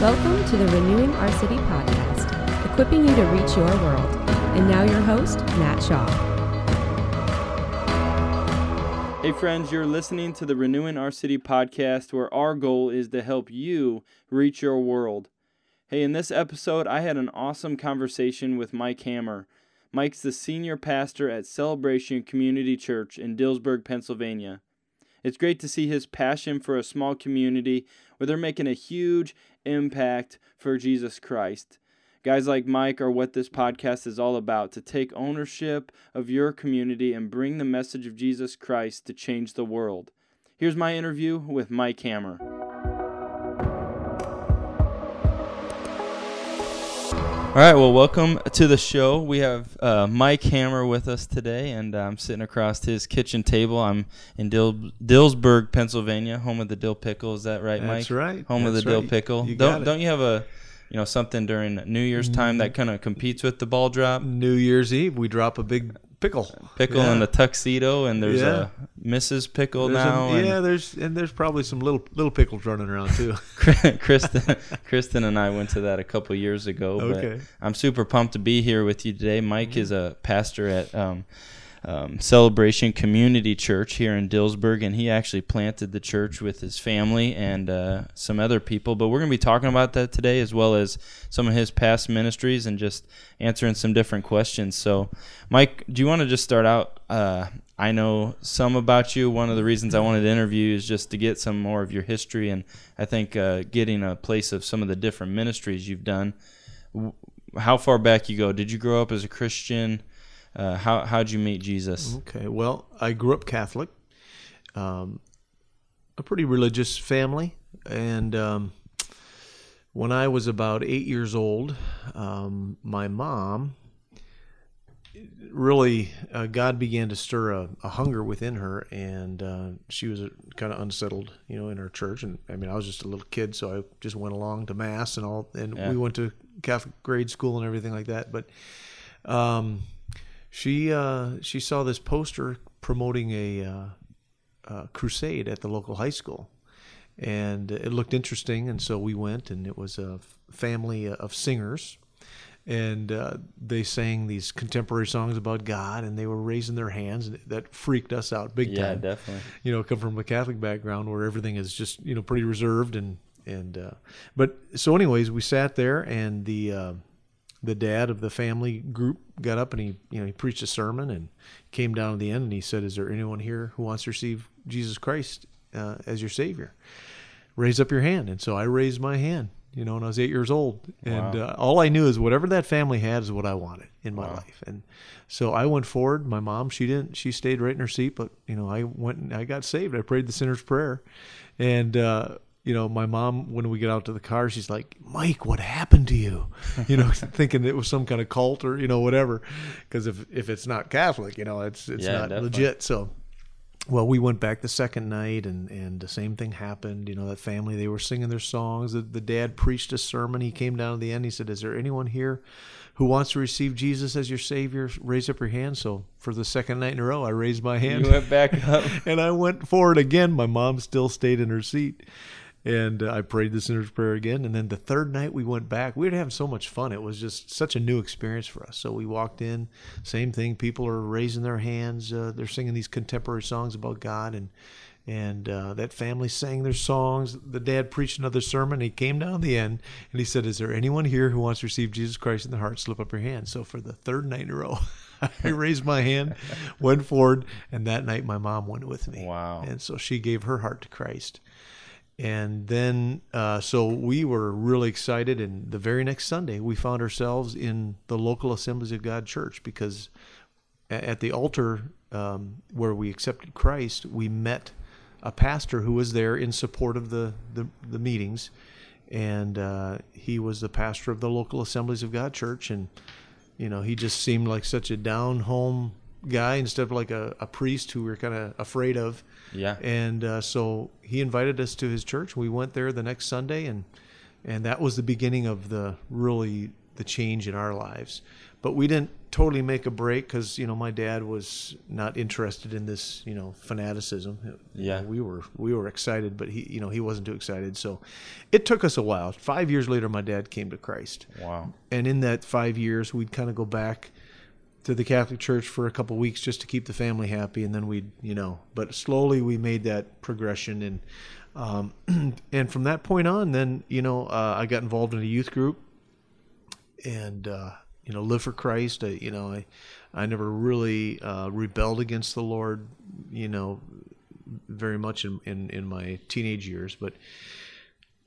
Welcome to the Renewing Our City podcast, equipping you to reach your world. And now, your host, Matt Shaw. Hey, friends, you're listening to the Renewing Our City podcast, where our goal is to help you reach your world. Hey, in this episode, I had an awesome conversation with Mike Hammer. Mike's the senior pastor at Celebration Community Church in Dillsburg, Pennsylvania. It's great to see his passion for a small community where they're making a huge impact for Jesus Christ. Guys like Mike are what this podcast is all about to take ownership of your community and bring the message of Jesus Christ to change the world. Here's my interview with Mike Hammer. All right, well, welcome to the show. We have uh, Mike Hammer with us today, and I'm sitting across his kitchen table. I'm in Dill- Dillsburg, Pennsylvania, home of the dill pickle. Is that right, Mike? That's right. Home of the That's dill pickle. You don't don't you have a you know something during New Year's time that kind of competes with the ball drop? New Year's Eve, we drop a big pickle. Pickle Yeah. and a tuxedo, and there's Yeah. a Mrs. Pickle There's now. a- yeah, there's and there's probably some little little pickles running around too. Kristen, Kristen and I went to that a couple years ago. But Okay. I'm super pumped to be here with you today. Mike is a pastor at um, um, Celebration Community Church here in Dillsburg, and he actually planted the church with his family and uh, some other people. But we're going to be talking about that today, as well as some of his past ministries and just answering some different questions. So, Mike, do you want to just start out? Uh, I know some about you. One of the reasons I wanted to interview you is just to get some more of your history, and I think uh, getting a place of some of the different ministries you've done. How far back you go? Did you grow up as a Christian? Uh, how how'd you meet Jesus? okay, well, I grew up Catholic, um, a pretty religious family, and um, when I was about eight years old, um, my mom really uh, God began to stir a, a hunger within her, and uh, she was kind of unsettled, you know, in her church. And I mean, I was just a little kid, so I just went along to mass and all, and Yeah. we went to Catholic grade school and everything like that. But um, she uh, she saw this poster promoting a, uh, uh crusade at the local high school, and it looked interesting, and so we went, and it was a family of singers and uh, they sang these contemporary songs about God, and they were raising their hands, and that freaked us out big Yeah, time. Yeah, definitely. You know, come from a Catholic background where everything is just you know pretty reserved, and and uh, but so anyways, we sat there, and the uh, the dad of the family group got up and he you know he preached a sermon and came down at the end and he said, "Is there anyone here who wants to receive Jesus Christ uh, as your Savior? Raise up your hand." And so I raised my hand. You know, when I was eight years old, and Wow. uh, all I knew is whatever that family had is what I wanted in my Wow. life. And so I went forward. My mom, she didn't. She stayed right in her seat, but you know, I went and I got saved. I prayed the sinner's prayer, and uh, you know, my mom, when we get out to the car, she's like, "Mike, what happened to you?" You know, thinking it was some kind of cult or you know whatever. Because if if it's not Catholic, you know, it's it's Yeah, not definitely. legit. So well, we went back the second night, and, and the same thing happened. You know, that family, they were singing their songs. The, the dad preached a sermon. He came down to the end. He said, Is there anyone here who wants to receive Jesus as your Savior? Raise up your hand. So for the second night in a row, I raised my hand. You went back up. and I went forward again. My mom still stayed in her seat. And uh, I prayed the sinner's prayer again. And then the third night we went back. We were having so much fun. It was just such a new experience for us. So we walked in, same thing. People are raising their hands. Uh, they're singing these contemporary songs about God. And and uh, that family sang their songs. The dad preached another sermon. He came down the end and he said, Is there anyone here who wants to receive Jesus Christ in their heart? Slip up your hand. So for the third night in a row, I raised my hand, went forward, and that night my mom went with me. Wow. And so she gave her heart to Christ. And then, uh, so we were really excited. And the very next Sunday, we found ourselves in the local Assemblies of God church because at the altar um, where we accepted Christ, we met a pastor who was there in support of the, the, the meetings. And uh, he was the pastor of the local Assemblies of God church. And, you know, he just seemed like such a down home guy instead of like a, a priest who we were kind of afraid of. Yeah. And uh, so he invited us to his church. We went there the next Sunday, and and that was the beginning of the really the change in our lives. but we didn't totally make a break because you know my dad was not interested in this you know fanaticism. Yeah. we were we were excited, but he you know he wasn't too excited. So it took us a while. Five years later, my dad came to Christ, Wow. and in that five years, we'd kind of go back to the Catholic Church for a couple weeks just to keep the family happy, and then we'd you know. But slowly we made that progression, and um, and from that point on, then you know uh, I got involved in a youth group, and uh, you know live for Christ. I, you know I I never really uh, rebelled against the Lord, you know, very much in in, in my teenage years, but.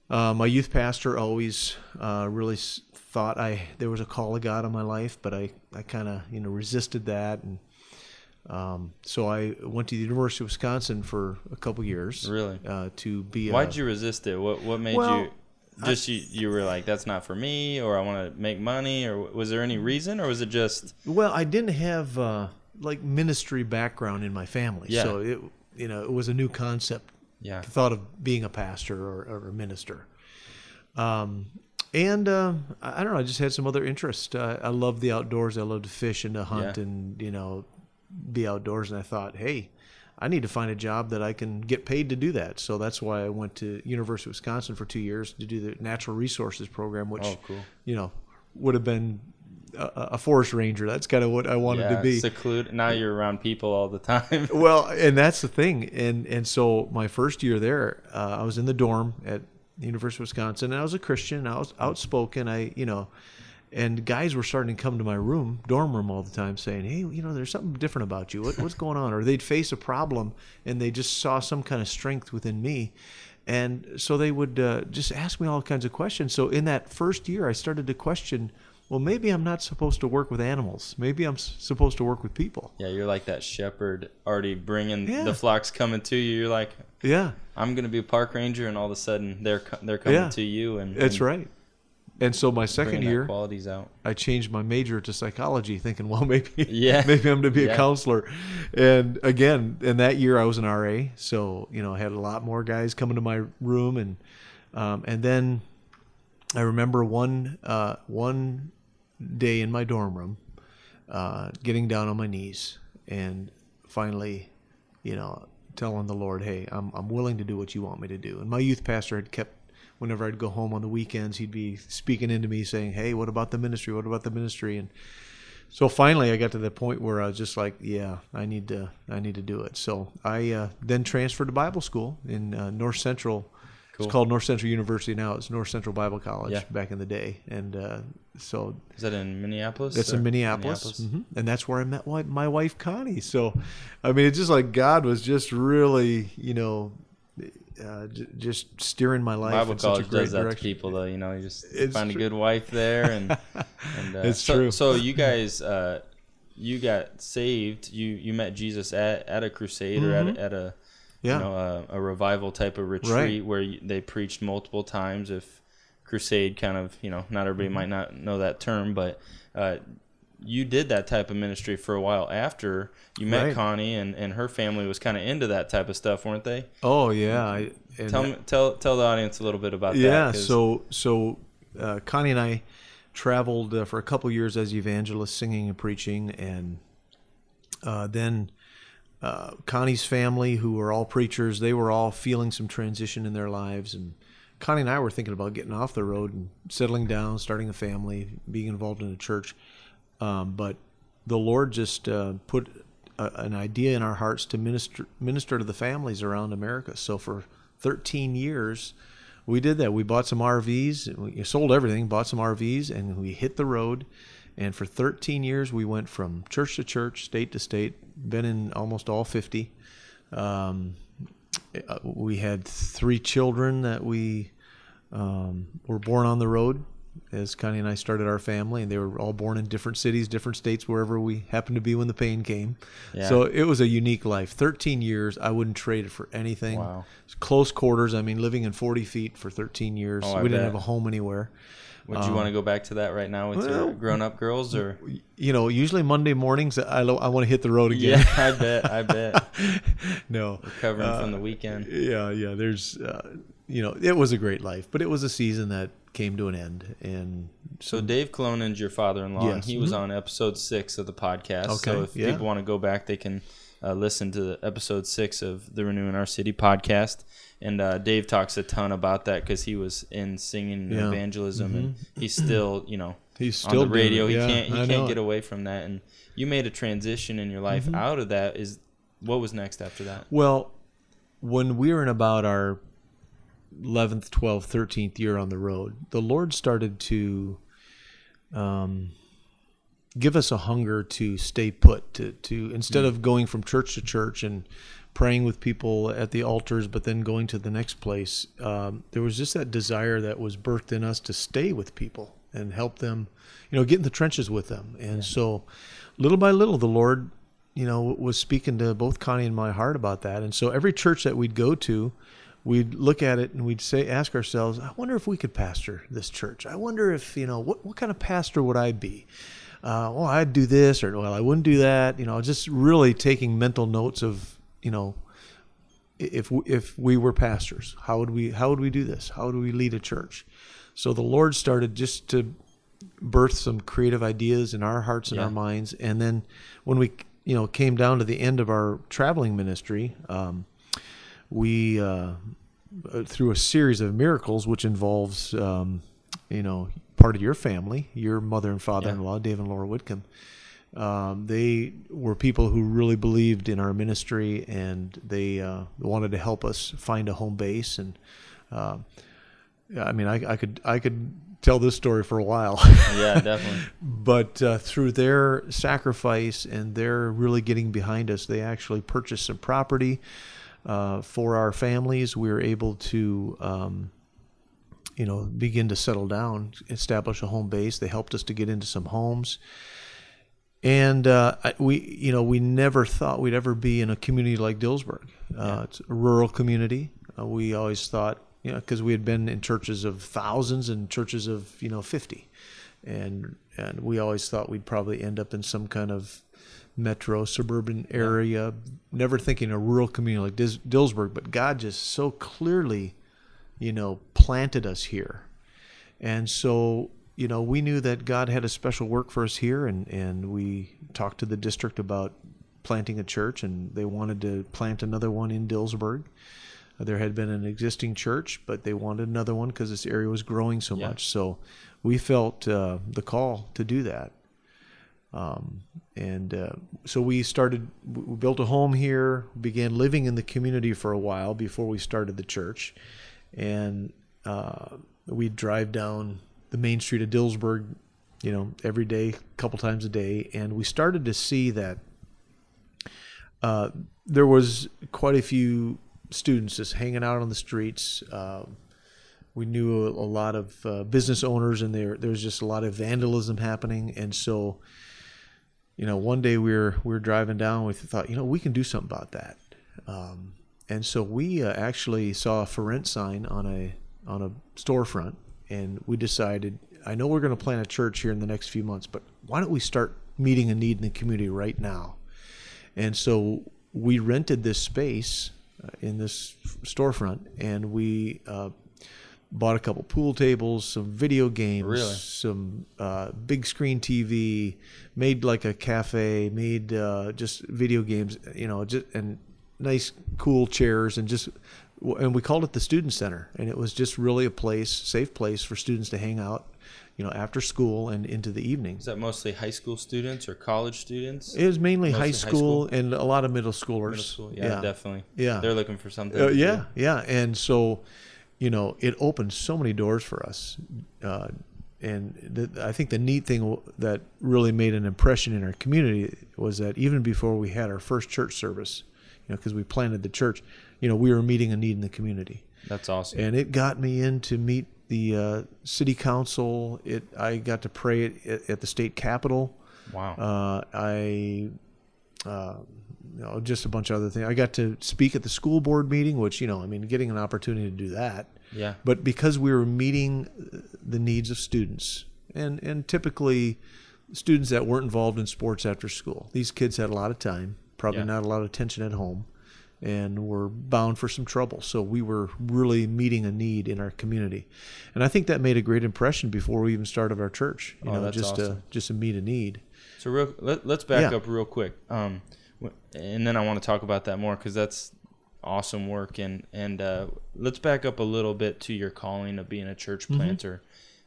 Uh, my youth pastor always uh, really thought I there was a call of God on my life, but I, I kind of you know resisted that, and um, so I went to the University of Wisconsin for a couple years. Really? Uh, to be. Why'd a, you resist it? What what made Well, you just you you were like that's not for me or I want to make money or was there any reason or was it just Well, I didn't have uh, like ministry background in my family, Yeah. so it you know it was a new concept. Yeah. The thought of being a pastor or, or a minister. Um, and I I don't know. I just had some other interest. Uh, I love the outdoors. I love to fish and to hunt Yeah. and you know be outdoors. And I thought, hey, I need to find a job that I can get paid to do that. So that's why I went to University of Wisconsin for two years to do the natural resources program, which Oh, cool. you know would have been a, a forest ranger. That's kind of what I wanted yeah, to be. secluded. Now you're around people all the time. Well, and that's the thing, and and so my first year there, uh, I was in the dorm at the University of Wisconsin, and I was a Christian. I was outspoken. I, you know, and guys were starting to come to my room, dorm room, all the time, saying, "Hey, you know, there's something different about you. What, what's going on?" Or they'd face a problem, and they just saw some kind of strength within me. And so they would uh, just ask me all kinds of questions. So in that first year, I started to question, well, maybe I'm not supposed to work with animals. Maybe I'm s- supposed to work with people. yeah, you're like that shepherd already bringing Yeah. the flocks coming to you. You're like Yeah. I'm gonna be a park ranger, and all of a sudden they're co- they're coming Yeah. to you, and That's and right. And so my second year, qualities out. I changed my major to psychology, thinking, well, maybe, Yeah. maybe I'm going to be Yeah. a counselor. And again, in that year, I was an RA, so you know, I had a lot more guys coming to my room, and um, and then I remember one uh, one day in my dorm room, uh, getting down on my knees and finally, you know, telling the Lord, "Hey, I'm I'm willing to do what you want me to do." And my youth pastor had kept whenever I'd go home on the weekends, he'd be speaking into me saying, "Hey, what about the ministry? What about the ministry?" And so finally, I got to the point where I was just like, "Yeah, I need to, I need to do it." So I uh, then transferred to Bible school in uh, North Central. Cool. It's called North Central University now. It's North Central Bible College Yeah. back in the day, and uh, so Is that in Minneapolis? that's or- in Minneapolis, hmm and that's where I met my wife Connie. So, I mean, it's just like God was just really, you know, uh, j- just steering my life Bible in such a college great does that to people, though. You know, you just It's find true. a good wife there, and and uh, It's so, true. So you guys, uh, you got saved. You you met Jesus at, at a crusade or at a, at a Mm-hmm. Yeah. you know a, a revival type of retreat Right. where they preached multiple times. If crusade kind of you know not everybody Mm-hmm. might not know that term, but uh, you did that type of ministry for a while after you met Right. Connie and, and her family was kind of into that type of stuff, weren't they? Oh yeah, I, Tell me, tell tell the audience a little bit about that. yeah. So so uh, Connie and I traveled uh, for a couple years as evangelists, singing and preaching, and uh, then uh, Connie's family, who were all preachers, they were all feeling some transition in their lives, and Connie and I were thinking about getting off the road and settling down, starting a family, being involved in a church. Um, but the Lord just uh, put a, an idea in our hearts to minister minister to the families around America. So for 13 years, we did that. We bought some RVs, we sold everything, bought some RVs, and we hit the road. And for 13 years, we went from church to church, state to state, been in almost all 50. Um, uh, we had three children that we um, were born on the road as Connie and I started our family, and they were all born in different cities, different states, wherever we happened to be when the pain came. Yeah. So it was a unique life. 13 years, I wouldn't trade it for anything. Wow. It's close quarters. I mean, living in 40 feet for 13 years. Oh, we didn't have a home anywhere. Would you want to go back to that right now with your Um, grown-up girls, or You know, usually Monday mornings, I, lo- I want to hit the road again. yeah, I bet, I bet no. recovering Uh, from the weekend. Yeah, yeah. There's uh, you know, it was a great life, but it was a season that came to an end. And So Dave Clonan's your father-in-law, and he was Mhm. on episode six of the podcast. so if yeah. people want to go back, they can uh, listen to episode six of the Renewing Our City podcast. And uh, Dave talks a ton about that because he was in singing Yeah. Mm-hmm. evangelism, and he's still, you know, he's on still the radio. It. He can't he I can't get it. away from that. And you made a transition in your life Mm-hmm. out of that. Is what was next after that? Well, when we were in about our 11th, 12th, 13th year on the road, the Lord started to um, give us a hunger to stay put, to, to instead of going from church to church and praying with people at the altars, but then going to the next place, um, there was just that desire that was birthed in us to stay with people and help them, you know, get in the trenches with them. And so, little by little, the Lord you know, was speaking to both Connie and my heart about that. And so every church that we'd go to, we'd look at it and we'd say, ask ourselves, I wonder if we could pastor this church. I wonder if, you know, what, what kind of pastor would I be? Uh, well, I'd do this or, well, I wouldn't do that. You know, just really taking mental notes of, you know, if we, if we were pastors, how would we how would we do this? How would we lead a church? So the Lord started just to birth some creative ideas in our hearts and Yeah. our minds, and then when we you know came down to the end of our traveling ministry, um, we uh, uh, through a series of miracles, which involves um, you know part of your family, your mother and father-in-law, Dave and Laura Whitcomb. Um, they were people who really believed in our ministry, and they uh, wanted to help us find a home base. And uh, I mean, I, I could I could tell this story for a while. Yeah, definitely. but uh, through their sacrifice and their really getting behind us, they actually purchased some property uh, for our families. We were able to, um, you know, begin to settle down, establish a home base. They helped us to get into some homes. And uh, we, you know, we never thought we'd ever be in a community like Dillsburg. Uh, It's a rural community. Uh, we always thought, you know, because we had been in churches of thousands and churches of you know fifty, and and we always thought we'd probably end up in some kind of metro suburban area. Never thinking a rural community like Dillsburg, but God just so clearly, you know, planted us here. And so, you know, we knew that God had a special work for us here, and, and we talked to the district about planting a church, and they wanted to plant another one in Dillsburg. Uh, There had been an existing church, but they wanted another one because this area was growing so Yeah. much. So we felt uh, the call to do that. Um, and uh, so we started, we built a home here, began living in the community for a while before we started the church. And uh, we'd drive down the main street of Dillsburg, you know, every day, a couple times a day. And we started to see that uh, there was quite a few students just hanging out on the streets. Um we knew a, a lot of uh, business owners, and there there was just a lot of vandalism happening. And so, you know, one day we were we were driving down. We thought, you know, we can do something about that. Um, and so we uh, actually saw a for rent sign on a on a storefront, and we decided, I know we're going to plant a church here in the next few months, but why don't we start meeting a need in the community right now? And so we rented this space uh, in this storefront, and we uh, bought a couple pool tables, some video games, Really? some uh, big screen TV, made like a cafe, made uh, just video games, you know, just and nice cool chairs, and just and we called it the student center, and it was just really a place, safe place for students to hang out, you know, after school and into the evening. Is that mostly high school students or college students? It was mainly high Mostly high school, school? and a lot of middle schoolers. Middle school? Yeah, definitely. Yeah. They're looking for something. Uh, to do. yeah, yeah, and so, you know, it opened so many doors for us, uh, and the, I think the neat thing that really made an impression in our community was that even before we had our first church service, you know, because we planted the church, you know, we were meeting a need in the community, That's awesome. and it got me in to meet the uh, city council. It I got to pray at, at the state capitol. wow. Uh, I, uh, you know, just a bunch of other things. I got to speak at the school board meeting, which you know, I mean, getting an opportunity to do that. yeah. But because we were meeting the needs of students, and and typically students that weren't involved in sports after school, these kids had a lot of time, probably Yeah. not a lot of attention at home, and were bound for some trouble. So we were really meeting a need in our community, and I think that made a great impression before we even started our church. You Oh, know, that's just to just to meet a need. So real, let, let's back Yeah. up real quick, um, and then I want to talk about that more because that's awesome work. And and uh, let's back up a little bit to your calling of being a church Mm-hmm. planter.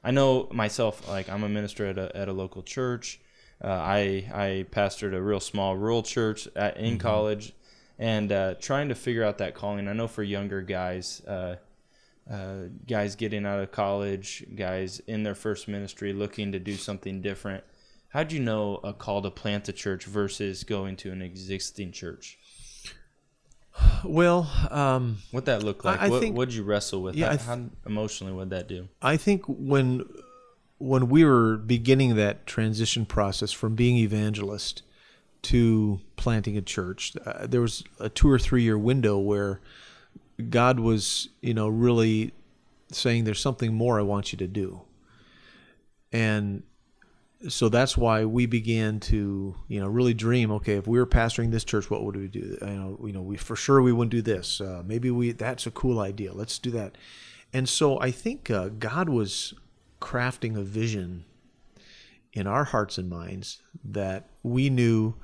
I know myself, like I'm a minister at a at a local church. Uh, I I pastored a real small rural church at, in Mm-hmm. college, and uh, trying to figure out that calling. I know for younger guys. Uh, uh, guys getting out of college, guys in their first ministry looking to do something different. How'd you know a call to plant a church versus going to an existing church? Well, um, What that look like? I- I what think- what'd you wrestle with? Yeah, how, th- how emotionally would that do? I think when when we were beginning that transition process from being evangelist to planting a church, uh, there was a two or three year window where God was, you know, really saying, "There's something more I want you to do," and so that's why we began to, you know, really dream. Okay, if we were pastoring this church, what would we do? You know, you know, we for sure we wouldn't do this. Uh, maybe we that's a cool idea. Let's do that. And so I think uh, God was crafting a vision in our hearts and minds that we knew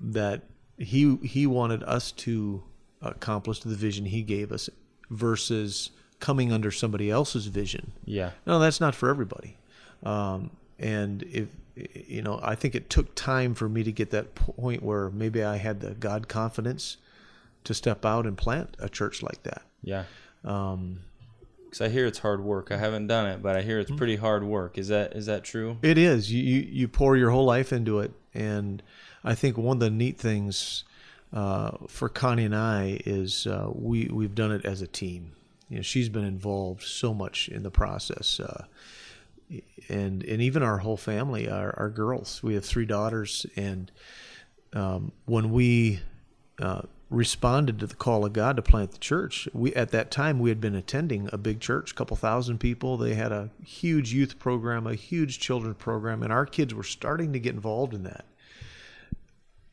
that he he wanted us to accomplish the vision he gave us versus coming under somebody else's vision. Yeah, No, that's not for everybody. Um, and if you know, I think it took time for me to get that point where maybe I had the God confidence to step out and plant a church like that. yeah. Um, Because I hear it's hard work. I haven't done it, but I hear Hmm. it's pretty hard work. Is that is that true? It is. You, you you pour your whole life into it, and I think one of the neat things uh, for Connie and I is uh, we we've done it as a team. You know, she's been involved so much in the process, uh, and and even our whole family, our our girls. We have three daughters, and um, when we uh, responded to the call of God to plant the church, we at that time we had been attending a big church, a couple thousand people. They had a huge youth program, a huge children's program, and our kids were starting to get involved in that.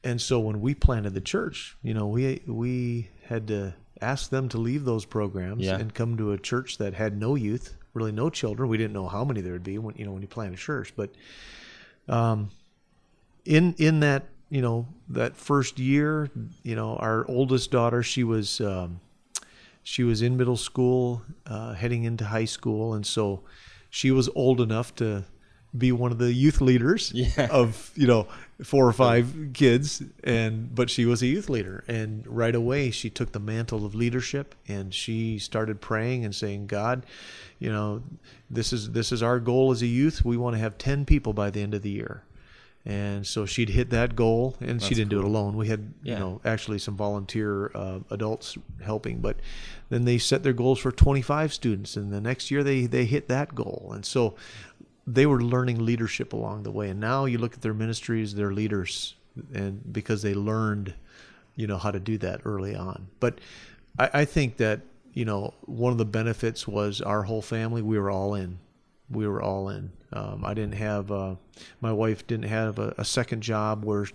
And so when we planted the church, you know, we we had to ask them to leave those programs Yeah. and come to a church that had no youth, really no children. We didn't know how many there would be when you know when you plant a church, but um, in in that you know that first year, you know, our oldest daughter, she was um, she was in middle school, uh, heading into high school, and so she was old enough to be one of the youth leaders Yeah. of you know four or five kids. And but she was a youth leader. And right away she took the mantle of leadership and she started praying and saying god you know this is this is our goal as a youth. We want to have 10 people by the end of the year and so she'd hit that goal and she didn't do it alone. We had Yeah. you know actually some volunteer uh, adults helping but then they set their goals for 25 students and the next year they they hit that goal. And so they were learning leadership along the way. And now you look at their ministries they're leaders and because they learned you know how to do that early on. But i, I think that you know one of the benefits was our whole family we were all in. We were all in um, i didn't have uh, my wife didn't have a, a second job where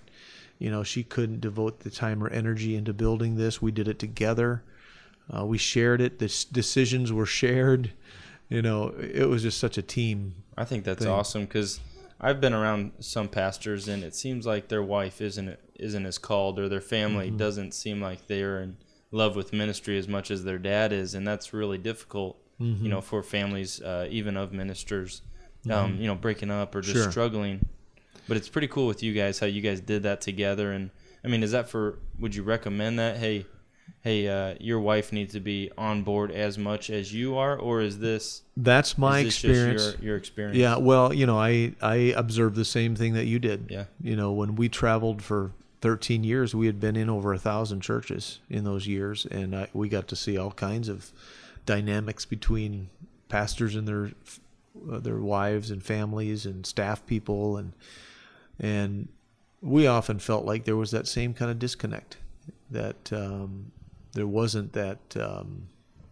you know she couldn't devote the time or energy into building this we did it together uh, we shared it the decisions were shared you know it was just such a team I think that's thing. awesome because I've been around some pastors and it seems like their wife isn't isn't as called or their family Mm-hmm. doesn't seem like they're in love with ministry as much as their dad is, and that's really difficult. Mm-hmm. You know, for families uh, even of ministers, um, you know, breaking up or just Sure. struggling. But it's pretty cool with you guys how you guys did that together. And I mean, is that for? Would you recommend that? Hey, hey, uh, your wife needs to be on board as much as you are, or is this that's my is this experience your, your experience? Yeah, well, you know, I I observed the same thing that you did. Yeah. You know, when we traveled for 13 years, we had been in over a thousand churches in those years, and I, we got to see all kinds of dynamics between pastors and their uh, their wives and families and staff people, and and we often felt like there was that same kind of disconnect that um, there wasn't that um,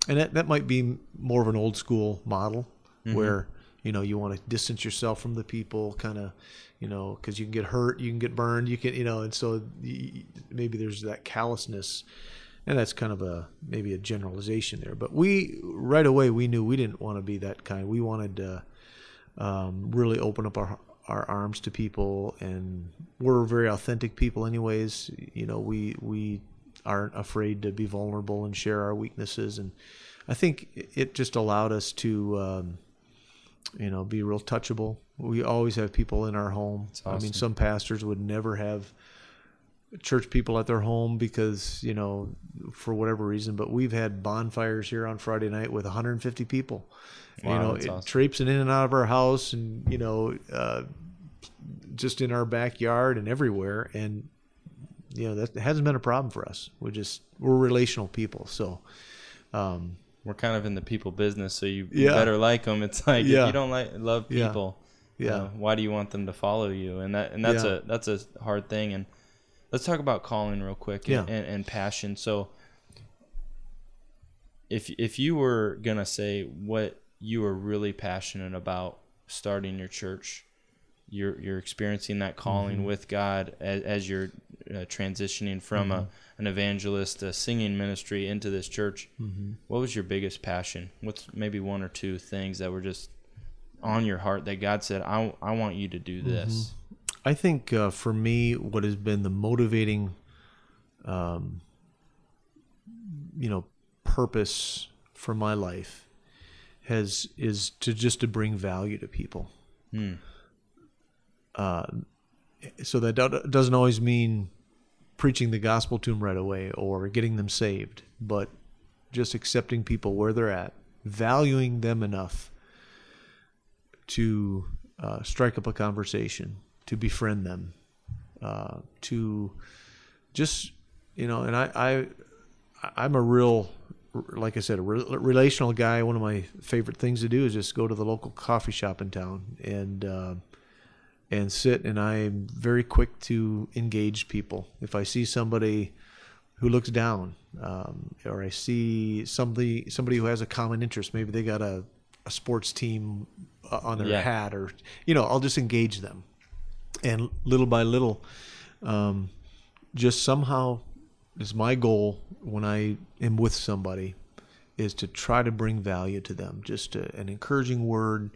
and that, that might be more of an old school model where you know you want to distance yourself from the people kind of you know because you can get hurt you can get burned you can you know and so maybe there's that callousness and that's kind of a maybe a generalization there. But we right away we knew we didn't want to be that kind. We wanted to um, really open up our our arms to people, and we're very authentic people, anyways. You know, we we aren't afraid to be vulnerable and share our weaknesses, and I think it just allowed us to. Um, you know, be real touchable. We always have people in our home. awesome. I mean, some pastors would never have church people at their home because you know for whatever reason but we've had bonfires here on friday night with 150 people Wow, you know it, awesome. traipsing in and out of our house and you know uh, just in our backyard and everywhere and you know that hasn't been a problem for us we're just we're relational people so um, We're kind of in the people business, so you, Yeah. you better like them. It's like Yeah. if you don't like love Yeah. people, Yeah. uh, why do you want them to follow you? And that and that's Yeah. a that's a hard thing. And let's talk about calling real quick and, Yeah. and, and passion. So if if you were gonna say what you were really passionate about starting your church, you're you're experiencing that calling Mm-hmm. with God as, as you're uh, transitioning from a an evangelist, a singing ministry into this church. Mm-hmm. What was your biggest passion? What's maybe one or two things that were just on your heart that God said, "I I want you to do this." I think uh, for me, what has been the motivating, um, you know, purpose for my life has is to just to bring value to people. Uh, so that doesn't always mean preaching the gospel to them right away or getting them saved, but just accepting people where they're at, valuing them enough to uh, strike up a conversation, to befriend them, uh, to just you know. And I, I I'm a real, like I said, a re- relational guy. One of my favorite things to do is just go to the local coffee shop in town and. Uh, and sit and I'm very quick to engage people. If I see somebody who looks down, um, or I see somebody somebody who has a common interest, maybe they got a, a sports team uh, on their Yeah. hat, or you know, I'll just engage them, and little by little, um, just somehow is my goal when I am with somebody is to try to bring value to them, just a, an encouraging word.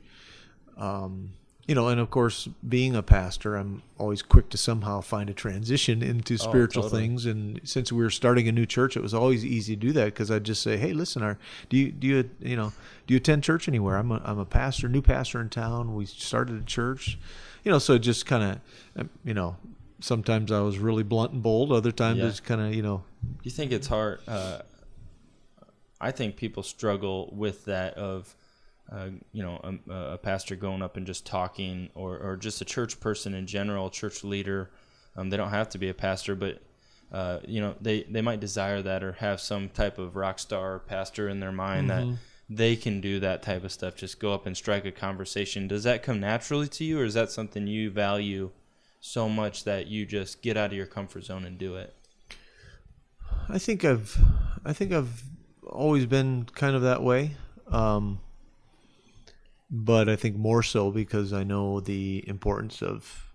Um, you know, and of course, being a pastor, I'm always quick to somehow find a transition into spiritual totally. things. And since we were starting a new church, it was always easy to do that because I'd just say, "Hey, listen, our, do you do you you know do you attend church anywhere? I'm a I'm a pastor, new pastor in town. We started a church, you know. So it just kind of, you know, sometimes I was really blunt and bold. Other times Yeah. it's kind of you know, you think it's hard? Uh, I think people struggle with that of, uh, you know, a, a pastor going up and just talking, or, or just a church person in general, church leader. Um, they don't have to be a pastor, but uh, you know, they they might desire that or have some type of rock star pastor in their mind that they can do that type of stuff. Just go up and strike a conversation. Does that come naturally to you, or is that something you value so much that you just get out of your comfort zone and do it? I think I've I think I've always been kind of that way. Um, but I think more so because I know the importance of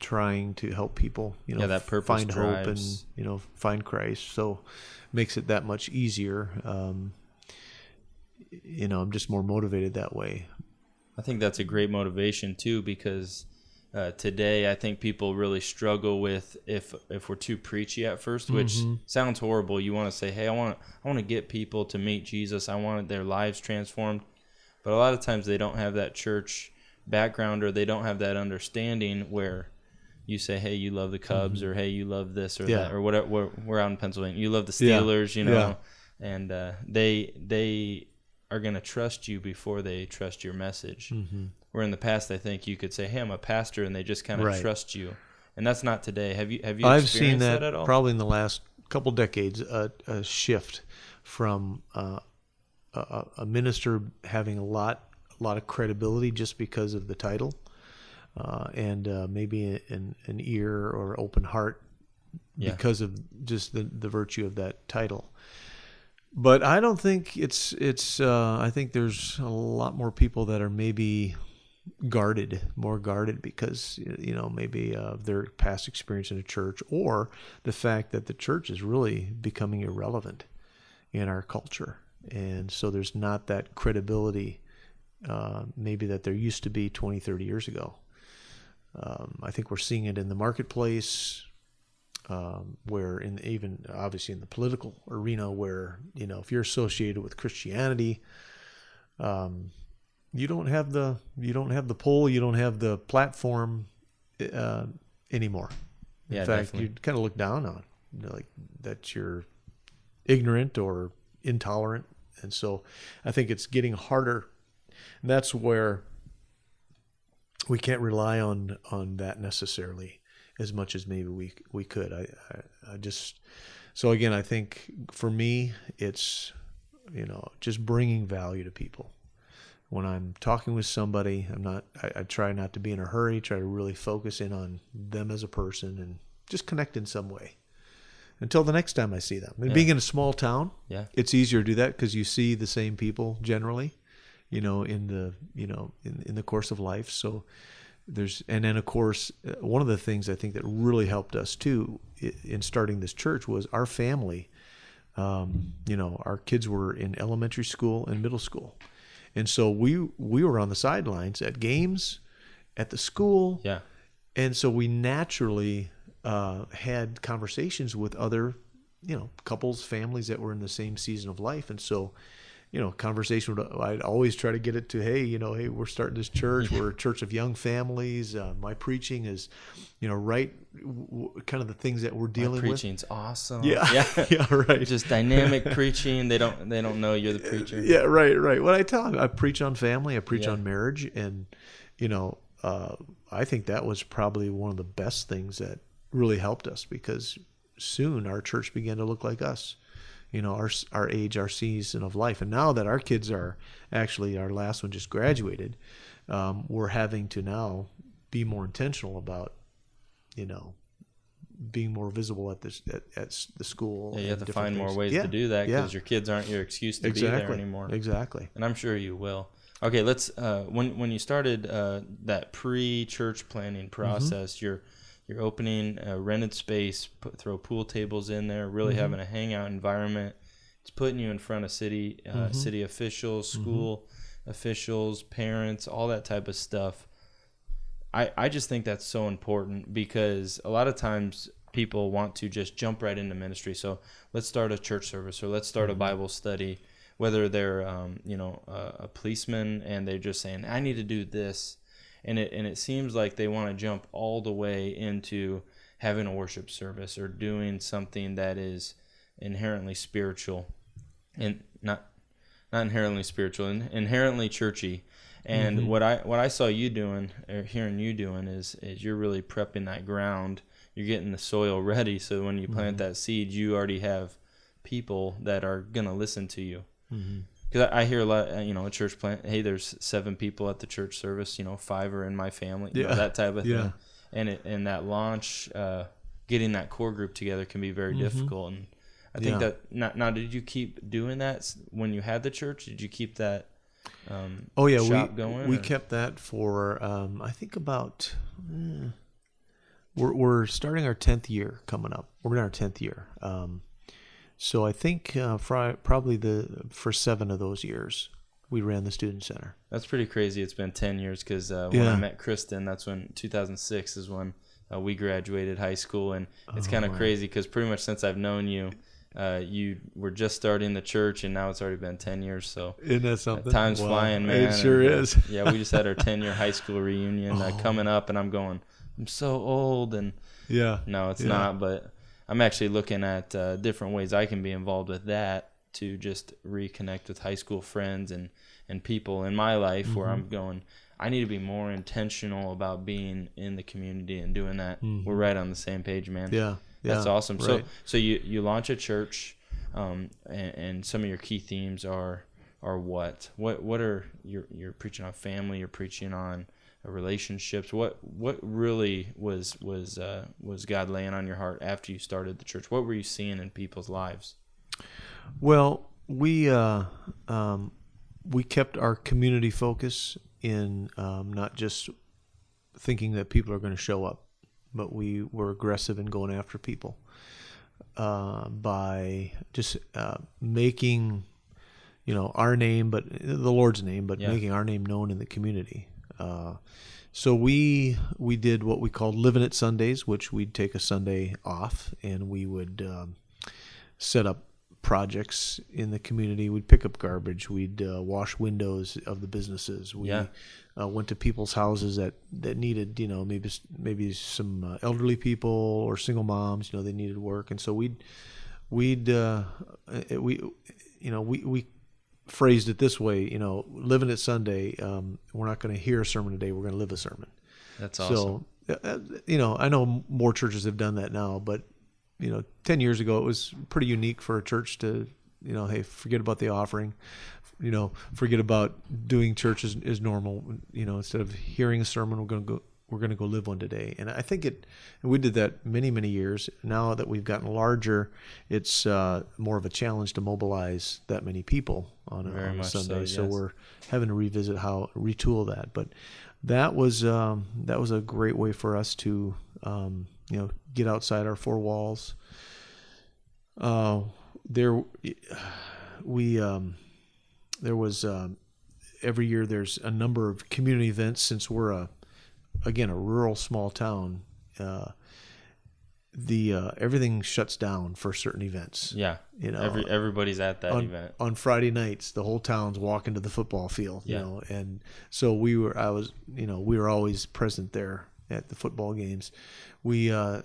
trying to help people, you know, Yeah, that purpose find hope and, you know, find Christ. So makes it that much easier. Um, you know, I'm just more motivated that way. I think that's a great motivation too, because uh, today I think people really struggle with if if we're too preachy at first, which sounds horrible. You want to say, "Hey, I want I want to get people to meet Jesus. I want their lives transformed," but a lot of times they don't have that church background or they don't have that understanding where you say, "Hey, you love the Cubs," or "Hey, you love this or Yeah. that," or whatever. We're, we're out in Pennsylvania. You love the Yeah. Steelers, you know, Yeah. and uh, they they are going to trust you before they trust your message. Mm-hmm. Where in the past, I think you could say, "Hey, I'm a pastor," and they just kind of Right. trust you, and that's not today. Have you have you I've seen that, that, at all? probably in the last couple decades a, a shift from uh, a, a minister having a lot a lot of credibility just because of the title uh, and uh, maybe an, an ear or open heart Yeah. because of just the, the virtue of that title. But I don't think it's it's. Uh, I think there's a lot more people that are maybe guarded, more guarded because you know maybe uh, their past experience in a church or the fact that the church is really becoming irrelevant in our culture, and so there's not that credibility uh, maybe that there used to be 20, 30 years ago. Um, I think we're seeing it in the marketplace, um, where in even obviously in the political arena, where you know if you're associated with Christianity, um, you don't have the you don't have the pull, you don't have the platform uh, anymore. In Yeah, fact, definitely. you kind of look down on you know, like that you're ignorant or intolerant, and so I think it's getting harder. And that's where we can't rely on on that necessarily as much as maybe we we could. I I, I just so again, I think for me, it's you know just bringing value to people. When I'm talking with somebody, I'm not. I, I try not to be in a hurry. Try to really focus in on them as a person and just connect in some way. Until the next time I see them. And Yeah. being in a small town, Yeah. it's easier to do that because you see the same people generally, you know, in the you know in, in the course of life. So there's and then of course uh, one of the things I think that really helped us too in starting this church was our family. Um, you know, our kids were in elementary school and middle school, and so we we were on the sidelines at games, at the school, Yeah. and so we naturally uh, had conversations with other, you know, couples, families that were in the same season of life, and so, you know, conversation. Would, I'd always try to get it to, hey, you know, hey, we're starting this church. We're a church of young families. Uh, my preaching is, you know, right, w- kind of the things that we're My dealing with. preaching's awesome. Yeah, Yeah. yeah, right. Just dynamic preaching. They don't they don't know you're the preacher. Yeah, right, right. What I tell them, I preach on family, I preach Yeah. on marriage, and you know, uh, I think that was probably one of the best things that really helped us because soon our church began to look like us. You know, our our age, our season of life, and now that our kids are actually our last one just graduated, um, we're having to now be more intentional about, you know, being more visible at this at, at the school. Yeah, you have to find more ways Yeah, to do that yeah. because your kids aren't your excuse to be exactly there anymore. Exactly. And I'm sure you will. Okay, let's. Uh, when when you started uh, that pre-church planning Mm-hmm. process, you're you're opening a rented space, put, throw pool tables in there, really Mm-hmm. having a hangout environment. It's putting you in front of city uh, Mm-hmm. city officials, school officials, parents, all that type of stuff. I, I just think that's so important because a lot of times people want to just jump right into ministry. So let's start a church service or let's start a Bible study. Whether they're um, you know a, a policeman and they're just saying I need to do this, and it and it seems like they want to jump all the way into having a worship service or doing something that is inherently spiritual, and not not inherently spiritual, in, inherently churchy. And mm-hmm. what I what I saw you doing or hearing you doing is is you're really prepping that ground. You're getting the soil ready so when you plant mm-hmm. that seed, you already have people that are gonna listen to you. Mm-hmm. Because I, I hear a lot, uh, you know, a church plant. Hey, there's seven people at the church service. You know, five are in my family. You know, Yeah. that type of Yeah. thing. And it and that launch, uh, getting that core group together can be very difficult. And I think Mm-hmm. Yeah. that now, now, did you keep doing that when you had the church? Did you keep that? Um, Oh yeah, shop we going, we or- kept that for um, I think about eh, we're we're starting our tenth year coming up. We're in our tenth year, um, so I think uh, probably the for seven of those years we ran the student center. That's pretty crazy. It's been ten years because uh, when I met Kristen, that's when 2006 is when uh, we graduated high school, and it's Oh, kind of wow. crazy because pretty much since I've known you, uh, you were just starting the church, and now it's already been ten years. So Isn't that something? time's Wow. flying, man. It sure and, uh, is. yeah, we just had our 10 year high school reunion uh, Oh. coming up, and I'm going, I'm so old, and Yeah. no, it's Yeah. not. But I'm actually looking at uh, different ways I can be involved with that to just reconnect with high school friends and and people in my life where Mm-hmm. I'm going. I need to be more intentional about being in the community and doing that. We're right on the same page, man. Mm-hmm. Yeah. That's awesome. So right. so you you launch a church, um, and, and some of your key themes are are what what what are you're you're preaching on family, you're preaching on relationships. What what really was was uh, was God laying on your heart after you started the church? What were you seeing in people's lives? Well, we uh, um, we kept our community focus in um, not just thinking that people are going to show up, but we were aggressive in going after people uh, by just uh, making, you know, our name, but the Lord's name, but Yeah. making our name known in the community. Uh, so we we did what we called living it Sundays, which we'd take a Sunday off and we would um, set up projects in the community. We'd pick up garbage. We'd uh, wash windows of the businesses. We Yeah. uh, went to people's houses that, that needed, you know, maybe maybe some uh, elderly people or single moms. You know, they needed work, and so we'd we'd uh, uh, we you know we we phrased it this way. You know, living it Sunday. Um, we're not going to hear a sermon today. We're going to live a sermon. That's awesome. So, uh, you know, I know more churches have done that now, but you know, ten years ago it was pretty unique for a church to, you know, hey, forget about the offering, you know, forget about doing church as, as normal. You know, instead of hearing a sermon, we're going to go. We're going to go live one today, and I think it. We did that many, many years. Now that we've gotten larger, it's uh, more of a challenge to mobilize that many people on a, on a much so, Sunday. So, we're having to revisit how retool that. But that was um, that was a great way for us to um, you know get outside our four walls. Uh, there, we um, there was um, every year there's a number of community events since we're a again a rural small town. Uh, the uh, everything shuts down for certain events. yeah. You know, Every everybody's at that on, event. on Friday nights, the whole town's walking to the football field, you Yeah. know, and so we were, I was, you know, we were always present there at the football games. We uh,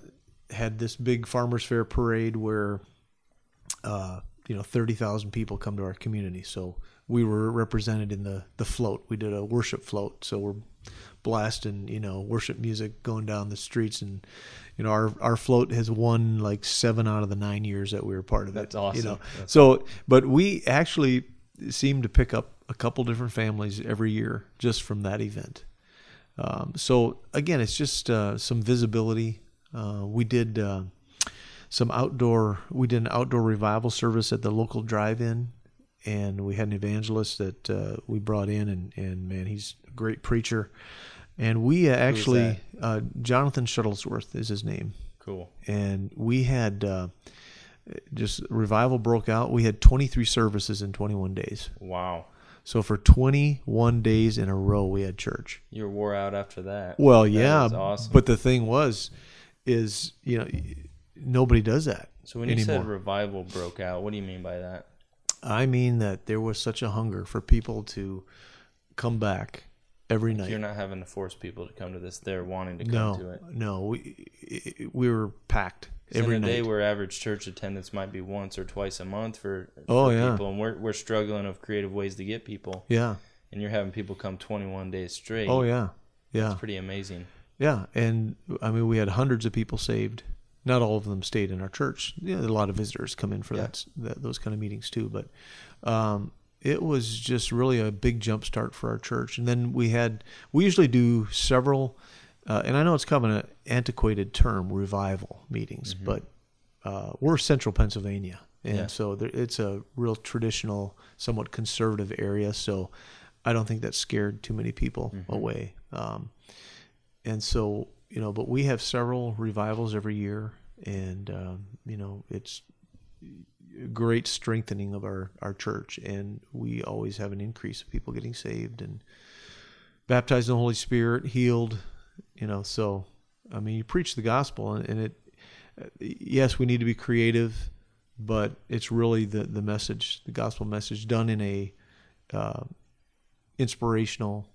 had this big farmers fair parade where, uh, you know, thirty thousand people come to our community. So we were represented in the the float. We did a worship float, so we're blasting, you know, worship music going down the streets and. You know, our our float has won like seven out of the nine years that we were part of That's it. You awesome. know, That's so, but we actually seem to pick up a couple different families every year just from that event. Um, so again, it's just uh, some visibility. Uh, we did uh, some outdoor. We did an outdoor revival service at the local drive-in, and we had an evangelist that uh, we brought in, and and man, he's a great preacher. And we uh, actually, uh, Jonathan Shuttlesworth is his name Cool. and we had uh, just revival broke out. We had 23 services in 21 days. Wow. So for 21 days in a row, we had church. You were wore out after that. Well, That yeah, awesome. but the thing was, is you know, nobody does that. so when you said revival broke out, what do you mean by that? I mean that there was such a hunger for people to come back every night. You're not having to force people to come to this; they're wanting to come no, to it. no, we we were packed every in a night. day where average church attendance might be once or twice a month for, Oh, for yeah. people, and we're we're struggling of creative ways to get people, yeah. and you're having people come 21 days straight. Oh yeah. Yeah. it's pretty amazing. Yeah, and I mean, we had hundreds of people saved. Not all of them stayed in our church. Yeah, a lot of visitors come in for Yeah. that, that those kind of meetings too. But um, it was just really a big jump start for our church. And then we had we usually do several, uh, and I know it's kind of an antiquated term, revival meetings, but uh, we're central Pennsylvania, and Yeah. so there, it's a real traditional, somewhat conservative area. So I don't think that scared too many people away. Um, and so you know but we have several revivals every year and um, you know it's great strengthening of our our church and we always have an increase of people getting saved and baptized in the holy spirit healed you know so i mean you preach the gospel and, and it yes we need to be creative but it's really the the message the gospel message done in a uh, inspirational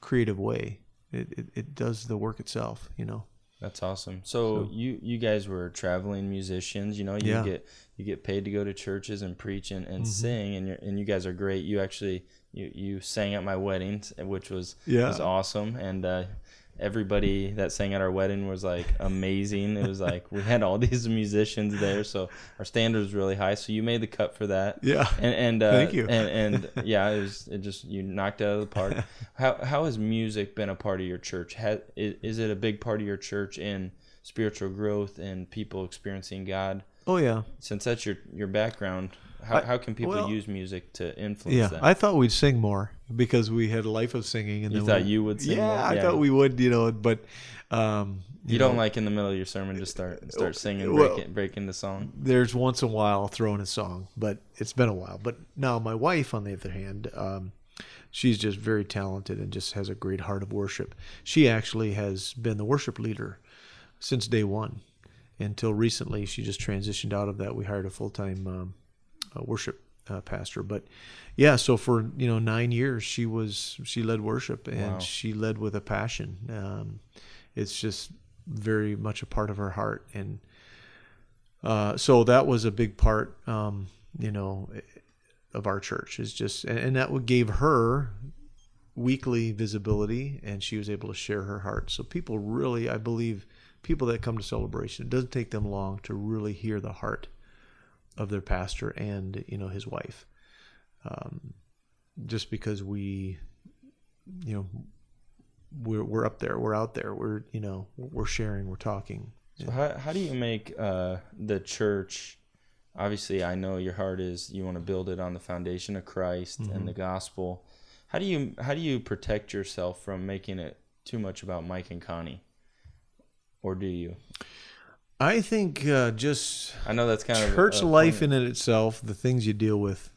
creative way. It, it, it does the work itself you know That's awesome. So, So- you you guys were traveling musicians. You know, you Yeah. get you get paid to go to churches and preach and, and Mhm. sing, and you and you guys are great. You actually you, you sang at my wedding, which was Yeah. was awesome, and uh, everybody that sang at our wedding was like amazing. it was like we had all these musicians there, so our standards really high. So you made the cut for that. yeah And, and uh, Thank you. And, and yeah, it was it just you knocked it out of the park. how how has music been a part of your church? Has, is, is it a big part of your church in spiritual growth and people experiencing God Oh yeah, Since that's your your background, how, I- how can people well, use music to influence yeah. that? I thought we'd sing more because we had a life of singing, and You then thought we- you would sing Yeah, more? I Yeah. thought we would. You know, but um, you don't like in the middle of your sermon just start start singing, well- break, it, break into song. there's once in a while I'll throw in a song, but it's been a while. But now my wife, on the other hand, um, she's just very talented and just has a great heart of worship. She actually has been the worship leader since day one. Until recently, she just transitioned out of that. We hired a full time um, uh, worship uh, pastor, but yeah. So for you know nine years, she was she led worship and Wow. she led with a passion. Um, it's just very much a part of her heart and uh, so that was a big part, um, you know, of our church. Is just and, and that gave her weekly visibility, and she was able to share her heart. So people really, I believe, people that come to celebration, it doesn't take them long to really hear the heart of their pastor and you know his wife. Um, just because we, you know, we're we're up there, we're out there, we're you know we're sharing, we're talking. So how how do you make uh, the church? Obviously, I know your heart is you want to build it on the foundation of Christ Mm-hmm. and the gospel. How do you how do you protect yourself from making it too much about Mike and Connie, or do you? I think uh, just I know that's kind of church a- a life in it itself, the things you deal with.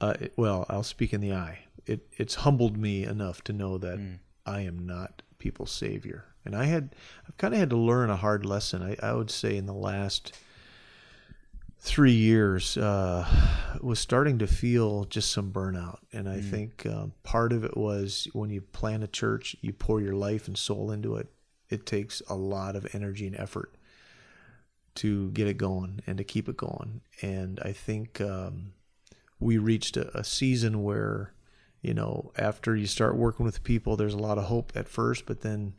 Uh, it- well, I'll speak in the eye. It it's humbled me enough to know that Mm. I am not people's savior, and I had I've kind of had to learn a hard lesson. I, I would say in the last three years uh, was starting to feel just some burnout, and I think um, part of it was when you plant a church, you pour your life and soul into it. It takes a lot of energy and effort to get it going and to keep it going. And I think um, we reached a, a season where, you know, after you start working with people, there's a lot of hope at first, but then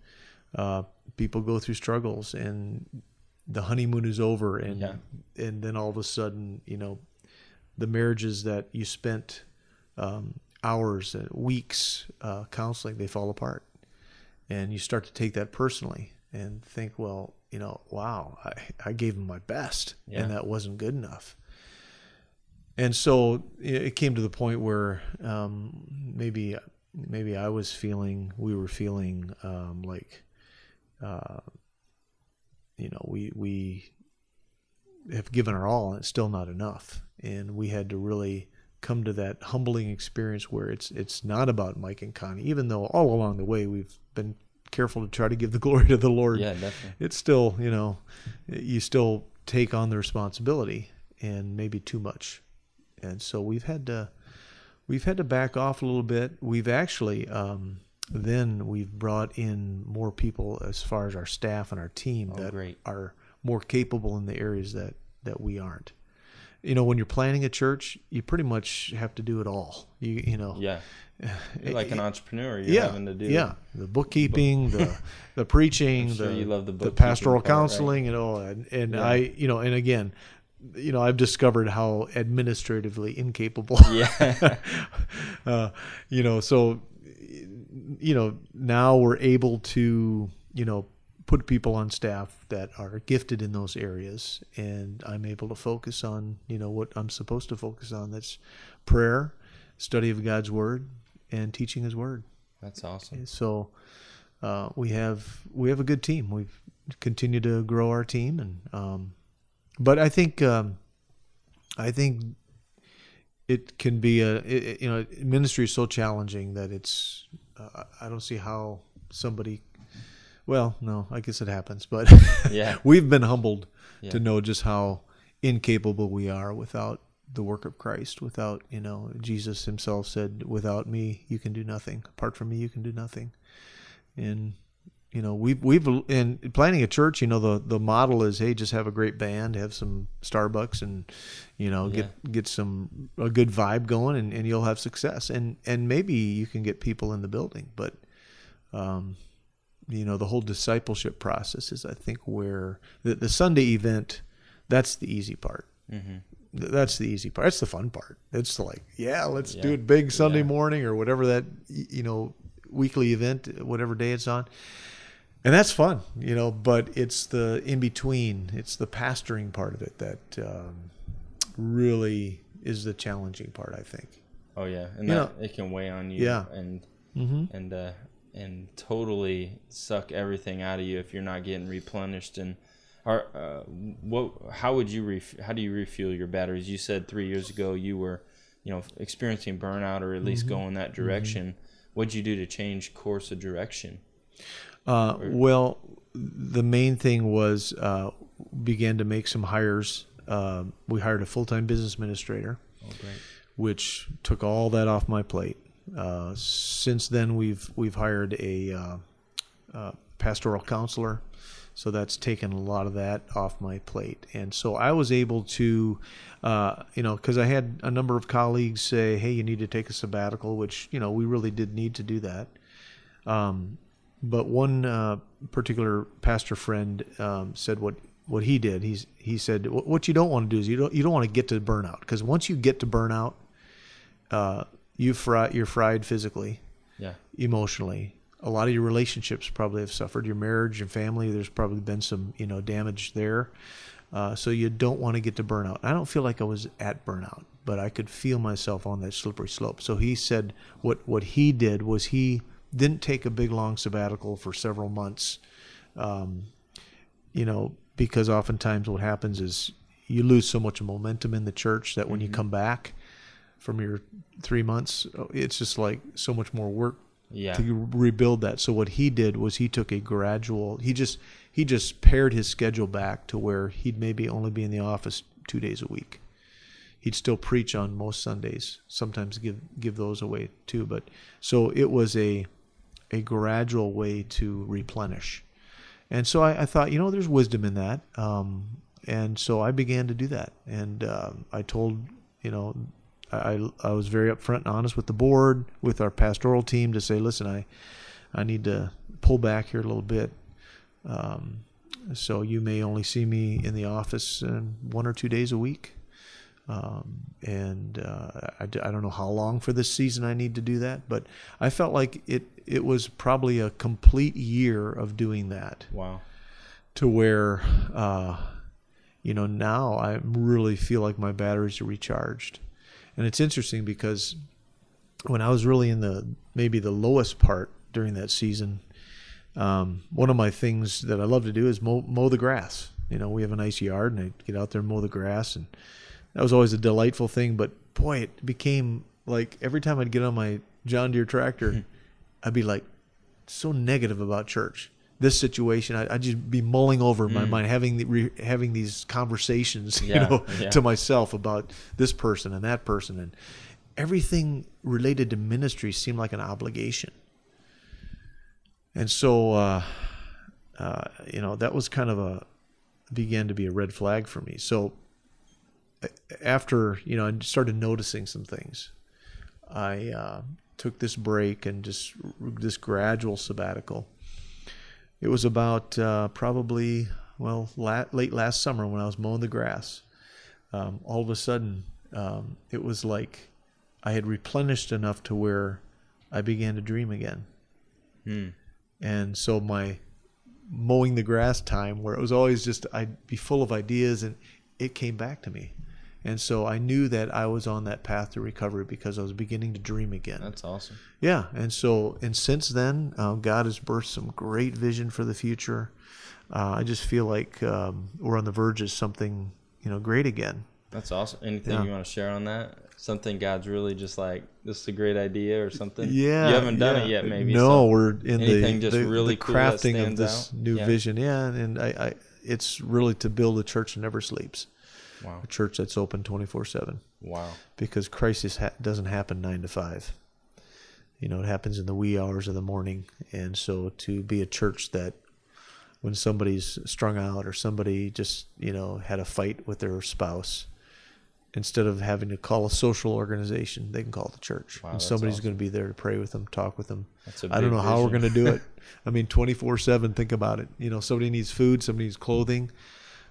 uh, people go through struggles and the honeymoon is over, and Yeah. and then all of a sudden, you know, the marriages that you spent um, hours, weeks uh, counseling, they fall apart, and you start to take that personally and think, well, you know, wow, I, I gave him my best, Yeah. and that wasn't good enough. And so it came to the point where um, maybe maybe I was feeling, we were feeling um, like, uh, you know, we we have given our all, and it's still not enough, and we had to really come to that humbling experience where it's it's not about Mike and Connie, even though all along the way we've been careful to try to give the glory to the Lord Yeah, definitely. it's still you know you still take on the responsibility and maybe too much and so we've had to we've had to back off a little bit we've actually um, then we've brought in more people as far as our staff and our team Oh, that great. are more capable in the areas that that we aren't you know when you're planting a church you pretty much have to do it all you you know Yeah, you're like an entrepreneur. You're yeah, having to do. yeah, the bookkeeping, the the preaching, sure the you love the the pastoral part, right? counseling, and all, and, and Yeah. I, you know, and again, you know, I've discovered how administratively incapable. Yeah. uh, you know, so you know now we're able to you know put people on staff that are gifted in those areas and i'm able to focus on you know what i'm supposed to focus on. That's prayer study of god's word and teaching his word. That's awesome. so uh, we have we have a good team. We've continued to grow our team and um, but i think um, i think it can be a it, it- you know ministry is so challenging that it's uh, i don't see how somebody well no i guess it happens but Yeah. we've been humbled Yeah. to know just how incapable we are without the work of christ without you know jesus himself said without me you can do nothing apart from me you can do nothing and you know we've we've in planting a church you know the the model is hey just have a great band have some starbucks and you know get get some a good vibe going and, and you'll have success and and maybe you can get people in the building but um you know the whole discipleship process is i think where the, the sunday event that's the easy part hmm that's the easy part that's the fun part it's like yeah let's do it big sunday Yeah. morning or whatever that you know weekly event whatever day it's on and that's fun, you know. But it's the in between, it's the pastoring part of it that um, really is the challenging part, I think. Oh yeah, and You that, know- it can weigh on you. Yeah. and Mm-hmm. and uh, and totally suck everything out of you if you're not getting replenished. And are uh, what? How would you ref- How do you refuel your batteries? You said three years ago you were, you know, experiencing burnout or at Mm-hmm. least going that direction. What'd you do to change course of direction? Uh, well, the main thing was uh, began to make some hires. Um, we hired a full time business administrator, Oh, great. which took all that off my plate. Uh, since then, we've we've hired a uh, uh, pastoral counselor, so that's taken a lot of that off my plate. And so I was able to, uh, you know, because I had a number of colleagues say, "Hey, you need to take a sabbatical," which you know we really did need to do that. Um, but one particular pastor friend um, said what what he did. He's he said "What- what you don't want to do is you don't you don't want to get to burnout because once you get to burnout, uh, you fry you're fried physically, Yeah. emotionally. A lot of your relationships probably have suffered. Your marriage and family, there's probably been some you know damage there. Uh, so you don't want to get to burnout. I don't feel like I was at burnout, but I could feel myself on that slippery slope. So he said what what he did was he didn't take a big long sabbatical for several months. Um, you know, because oftentimes what happens is you lose so much momentum in the church that when you come back from your three months, it's just like so much more work Yeah. to rebuild that. So what he did was he took a gradual. He just he just pared his schedule back to where he'd maybe only be in the office two days a week. He'd still preach on most Sundays. Sometimes give give those away too. But so it was a a gradual way to replenish. And so I, I thought, you know, there's wisdom in that. Um, and so I began to do that. And um, I told, you know, I, I was very upfront and honest with the board, with our pastoral team to say, listen, I, I need to pull back here a little bit. Um, so you may only see me in the office uh, one or two days a week. Um, and uh, I, I don't know how long for this season I need to do that, but I felt like it, it was probably a complete year of doing that Wow. to where, uh, you know, now I really feel like my batteries are recharged. And it's interesting because when I was really in the maybe the lowest part during that season, um, one of my things that I love to do is mow, mow the grass. You know, we have a nice yard, and I get out there and mow the grass, and that was always a delightful thing. But boy, it became like every time I'd get on my John Deere tractor, I'd be like so negative about church. This situation, I, I'd just be mulling over in my mind, having the, re, having these conversations, you know, yeah. to myself about this person and that person, and everything related to ministry seemed like an obligation. And so, uh, uh, you know, that was kind of a began to be a red flag for me. So, after you know, I started noticing some things. I uh, took this break and just this gradual sabbatical. It was about uh, probably well la- late last summer when I was mowing the grass. Um, all of a sudden, um, it was like I had replenished enough to where I began to dream again. Hmm. And so my mowing the grass time, where it was always just I'd be full of ideas, and it came back to me. And so I knew that I was on that path to recovery because I was beginning to dream again. That's awesome. Yeah, and so and since then, um, God has birthed some great vision for the future. Uh, I just feel like um, we're on the verge of something, you know, great again. That's awesome. Anything Yeah. you want to share on that? Something God's really just like this is a great idea or something. Yeah, you haven't done yeah. it yet, maybe. No, so- we're in the, just the, really the cool crafting of this out? new Yeah. vision. Yeah, and I, I, it's really to build a church that never sleeps, Wow, a church that's open twenty four seven. wow, because crisis ha- doesn't happen nine to five. You know, it happens in the wee hours of the morning, and so to be a church that, when somebody's strung out or somebody just you know had a fight with their spouse, instead of having to call a social organization, they can call the church, Wow, and somebody's awesome. going to be there to pray with them, talk with them. That's a I don't know how we're going to do it. I mean, twenty four seven. Think about it. You know, somebody needs food, somebody needs clothing.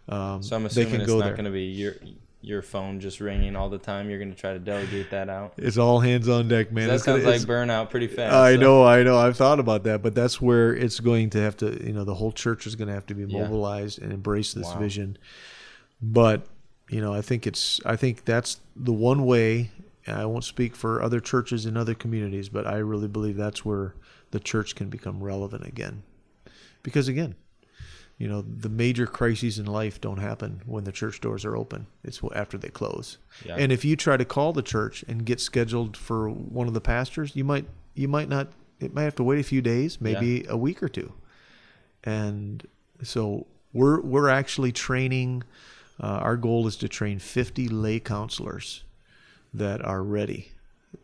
Um, So I'm they assuming it's not going to be your your phone just ringing all the time. You're going to try to delegate that out. It's all hands on deck, man. that It's gonna- sounds like burnout pretty fast. I so- know, I know. I've thought about that, but that's where it's going to have to, you know, the whole church is going to have to be Yeah. mobilized and embrace this Wow. vision. But, you know, I think it's, I think that's the one way. I won't speak for other churches in other communities, but I really believe that's where the church can become relevant again. Because again, you know, the major crises in life don't happen when the church doors are open. It's after they close. Yeah. And if you try to call the church and get scheduled for one of the pastors, you might you might not it might have to wait a few days, maybe a week or two. And so we're we're actually training uh, our goal is to train 50 lay counselors that are ready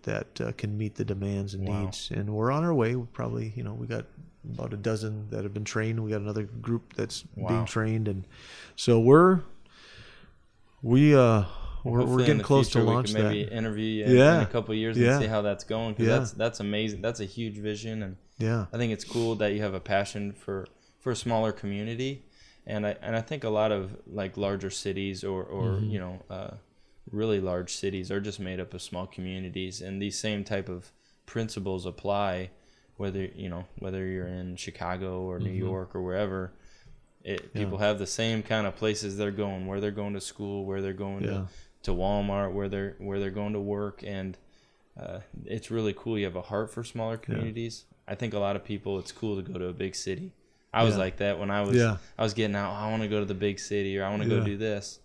that uh, can meet the demands and Wow. needs and we're on our way we probably you know we got about a dozen that have been trained we got another group that's Wow. being trained and so we're we uh we're, Hopefully we're getting close future to we launch can maybe that interview you in- in Yeah. a couple of years Yeah. and see how that's going because Yeah. that's that's amazing. That's a huge vision, and yeah I think it's cool that you have a passion for for a smaller community, and I and I think a lot of like larger cities or or Mm-hmm. you know uh, really large cities are just made up of small communities, and these same type of principles apply whether you know whether you're in Chicago or New Mm-hmm. York or wherever. It, people have the same kind of places they're going, where they're going to school, where they're going Yeah. to, to Walmart, where they're where they're going to work, and uh, it's really cool. You have a heart for smaller communities. I think a lot of people, it's cool to go to a big city. I was Yeah. like that when I was Yeah. I was getting out. I want to go to the big city, or I want to Yeah. go do this.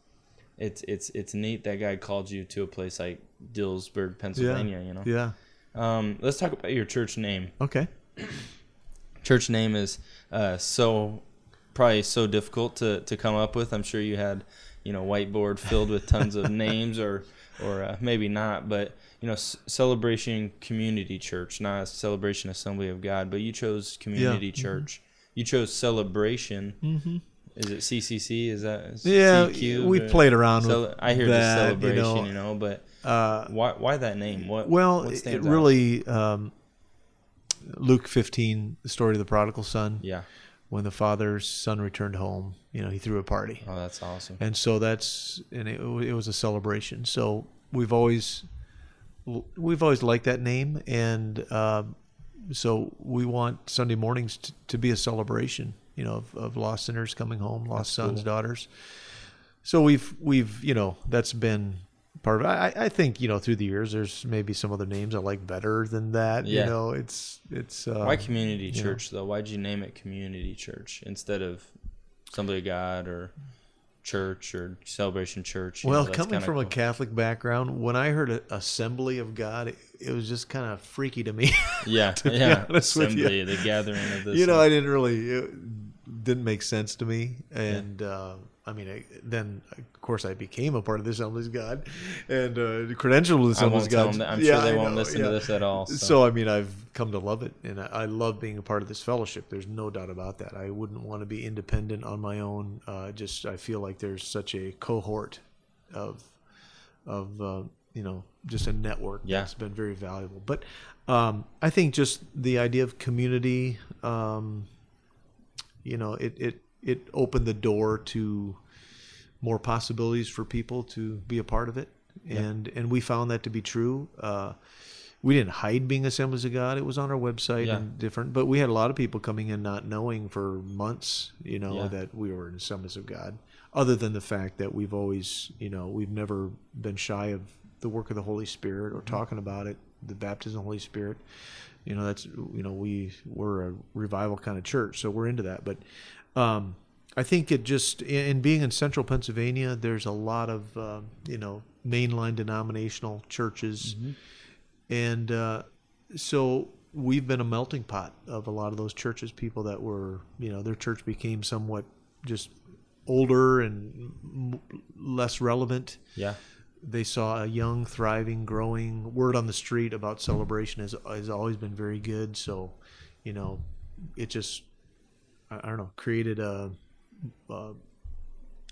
It's it's it's neat that guy called you to a place like Dillsburg, Pennsylvania. You know. yeah Um, let's talk about your church name. okay Church name is uh, so probably so difficult to, to come up with. I'm sure you had you know whiteboard filled with tons of names, or or uh, maybe not, but you know S- celebration community church, not a celebration assembly of God, but you chose community Mm-hmm. church. You chose celebration. Mm-hmm. Is it CCC? Is that yeah CQ, we played around Cele- with I hear that, just celebration, you you know, know, but uh, why why that name? What Well, what it, it stands out? really um, Luke 15, the story of the prodigal son. yeah. When the father's son returned home, you know, he threw a party, Oh, that's awesome. and so that's and it, it was a celebration. So we've always we've always liked that name, and um, so we want Sunday mornings to, to be a celebration, you know, of, of lost sinners coming home, lost sons, daughters. So we've we've you know that's been part of it. I, I think you know through the years there's maybe some other names I like better than that. Yeah. You know, it's it's uh, Why community you know. church though? Why'd you name it community church instead of Assembly of God or church or celebration church? You know, Well, coming from a. Catholic background, when I heard Assembly of God, it, it was just kind of freaky to me. yeah, to yeah, honest with you. assembly, the gathering of this. you know, I didn't really it didn't make sense to me, and uh, I mean, I, then of course I became a part of the Assemblies of God, and uh, credentialed with the I Assemblies won't of tell God. I'm Yeah, sure they won't listen yeah. to this at all. So, So I mean, I've come to love it, and I, I love being a part of this fellowship. There's no doubt about that. I wouldn't want to be independent on my own. Uh, just I feel like there's such a cohort of of uh, you know just a network Yeah. that's been very valuable. But um, I think just the idea of community, um, you know, it it it opened the door to more possibilities for people to be a part of it, and and we found that to be true. Uh, we didn't hide being Assemblies of God; it was on our website Yeah. and different. But we had a lot of people coming in not knowing for months, you know, Yeah. that we were an Assemblies of God. Other than the fact that we've always, you know, we've never been shy of the work of the Holy Spirit or talking about it, the baptism of the Holy Spirit. You know, that's you know we we're a revival kind of church, so we're into that. But um, I think it just in being in central Pennsylvania, there's a lot of uh, you know mainline denominational churches, and uh, so we've been a melting pot of a lot of those churches. People that were you know their church became somewhat just older and m- less relevant yeah, they saw a young, thriving, growing word on the street about celebration has has always been very good. So, you know, it just I, I don't know created a, a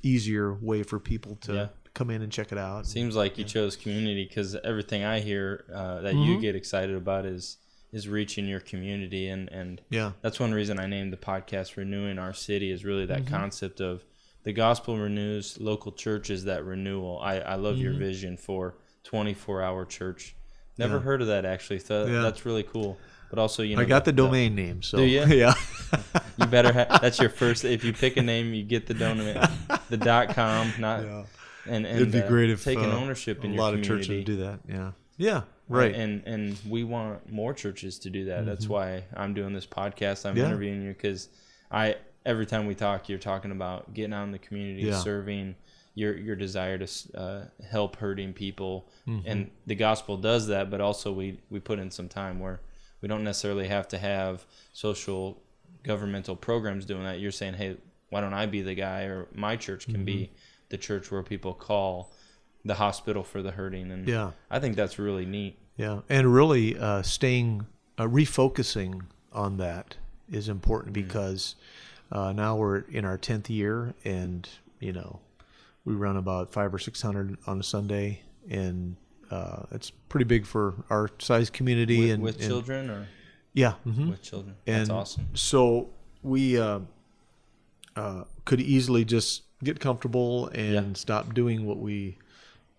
easier way for people to Yeah. come in and check it out. seems like you chose community because everything I hear uh, that Mm-hmm. you get excited about is is reaching your community and and yeah, that's one reason I named the podcast renewing our city is really that Mm-hmm. concept of the gospel renews local churches that renewal. I, I love your Mhm. vision for 24 hour church. Never Yeah. heard of that actually. So Yeah. that's really cool. But also, you know, I got the domain name, so ya? yeah. You better have that's your first. If you pick a name, you get the domain, the dot com, not yeah. and and It'd be uh, great if taking uh, ownership in a your lot of community. churches do that. Yeah, yeah, right. And and we want more churches to do that. That's Mhm. why I'm doing this podcast. I'm Yeah. interviewing you because I every time we talk, you're talking about getting out in the community, Yeah. serving your your desire to uh, help hurting people, Mhm. and the gospel does that. But also we we put in some time where we don't necessarily have to have social governmental programs doing that. You're saying, hey, why don't I be the guy, or my church can be Mm-hmm. the church where people call the hospital for the hurting, and yeah, I think that's really neat. yeah, and really uh, staying, uh, refocusing on that is important Mm. because uh, now we're in our tenth year, and you know, we run about five or six hundred on a Sunday, and uh, it's pretty big for our size community with, and with and- children or Yeah, mhm. with children. That's and awesome. So we uh, uh, could easily just get comfortable and Yeah. stop doing what we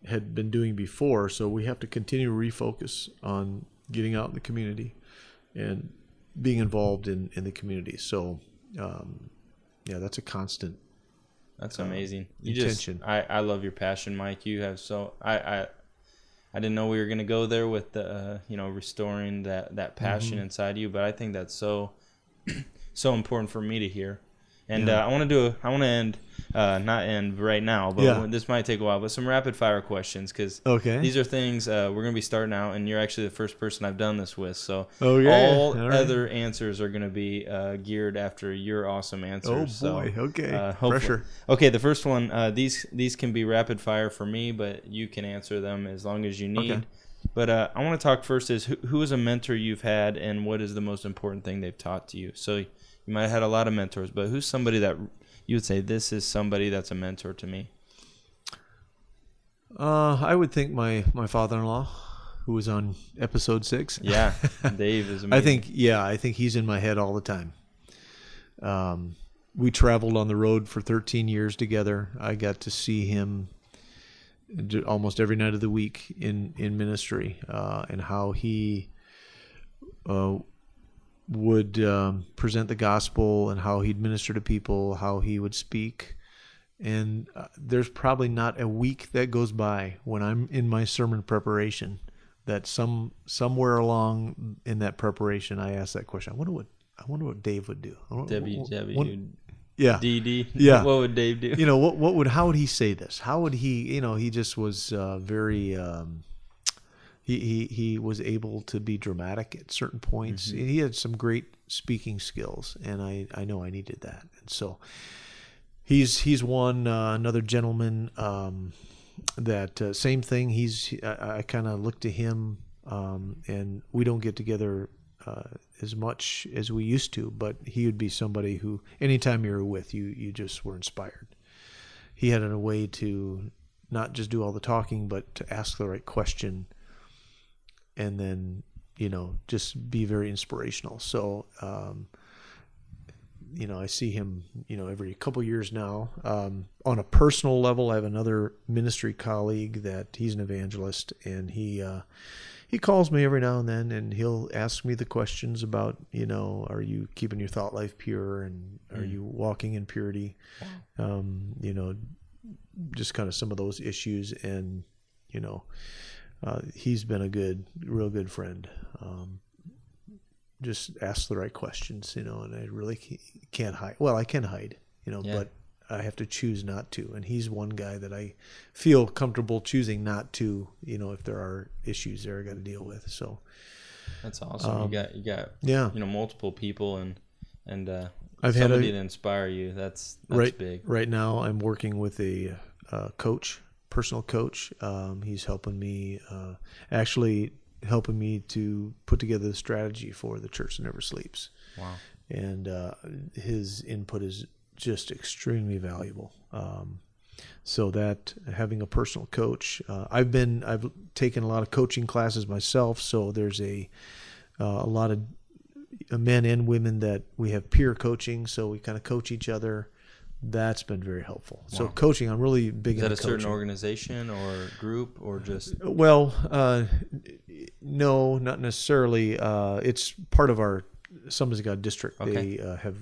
had been doing before. So we have to continue to refocus on getting out in the community and being involved in, in the community. So, um, yeah, that's a constant. That's uh, amazing. You intention. just I, I love your passion, Mike. You have so I I, I didn't know we were gonna go there with the uh, you know restoring that that passion Mhm. inside you, but I think that's so so important for me to hear. And Yeah. uh, I want to do a, I want to end uh, not end right now, but Yeah. this might take a while. But some rapid fire questions because Okay. these are things uh, we're gonna be starting out, and you're actually the first person I've done this with. So Okay. all All right. other answers are gonna be uh, geared after your awesome answers. oh So, boy. okay. uh, Pressure. Okay, the first one. Uh, these these can be rapid fire for me, but you can answer them as long as you need. Okay. But uh, I want to talk first is who, who is a mentor you've had, and what is the most important thing they've taught to you? So you might have had a lot of mentors, but who's somebody that you would say this is somebody that's a mentor to me? Uh, I would think my, my father-in-law, who was on episode six. Yeah, Dave is. Amazing. I think yeah, I think he's in my head all the time. Um, we traveled on the road for 13 years together. I got to see him almost every night of the week in in ministry, uh, and how he uh, would um, present the gospel and how he'd minister to people, how he would speak. And uh, there's probably not a week that goes by when I'm in my sermon preparation that some somewhere along in that preparation I ask that question. I wonder what I wonder what Dave would do. WW yeah. DD. Yeah. What would Dave do? You know what? What would? How would he say this? How would he? You know, he just was uh, very. Um, he, he he was able to be dramatic at certain points. Mm-hmm. He had some great speaking skills, and I I know I needed that. And so he's he's one uh, another gentleman um, that uh, same thing. He's I, I kind of look to him, um, and we don't get together uh, as much as we used to. But he would be somebody who, anytime you were with, you you just were inspired. He had a way to not just do all the talking, but to ask the right question, and then you know just be very inspirational. So. Um, you know, I see him, you know, every couple years now. Um, on a personal level, I have another ministry colleague that he's an evangelist, and he uh, he calls me every now and then, and he'll ask me the questions about, you know, are you keeping your thought life pure, and are Mm. you walking in purity? Um, you know, just kind of some of those issues, and you know, uh, he's been a good, real good friend. Um, just ask the right questions, you know, and I really can't hide. Well, I can hide, you know, Yeah. but I have to choose not to. And he's one guy that I feel comfortable choosing not to, you know, if there are issues there I got to deal with. So, That's awesome. Um, you got you got yeah, you know multiple people and and uh, I've had somebody a, to inspire you. That's that's right big. right now. I'm working with a uh, coach, personal coach. Um, he's helping me, uh, actually helping me to put together the strategy for the church that never sleeps. Wow. and uh, his input is just extremely valuable. Um, so that having a personal coach, uh, I've been I've taken a lot of coaching classes myself. So there's a uh, a lot of men and women that we have peer coaching. So we kind of coach each other. That's been very helpful. So coaching, I'm really big Is that a certain organization or group or just Well, uh, no, not necessarily. Uh, it's part of our of God district. Okay. They uh, have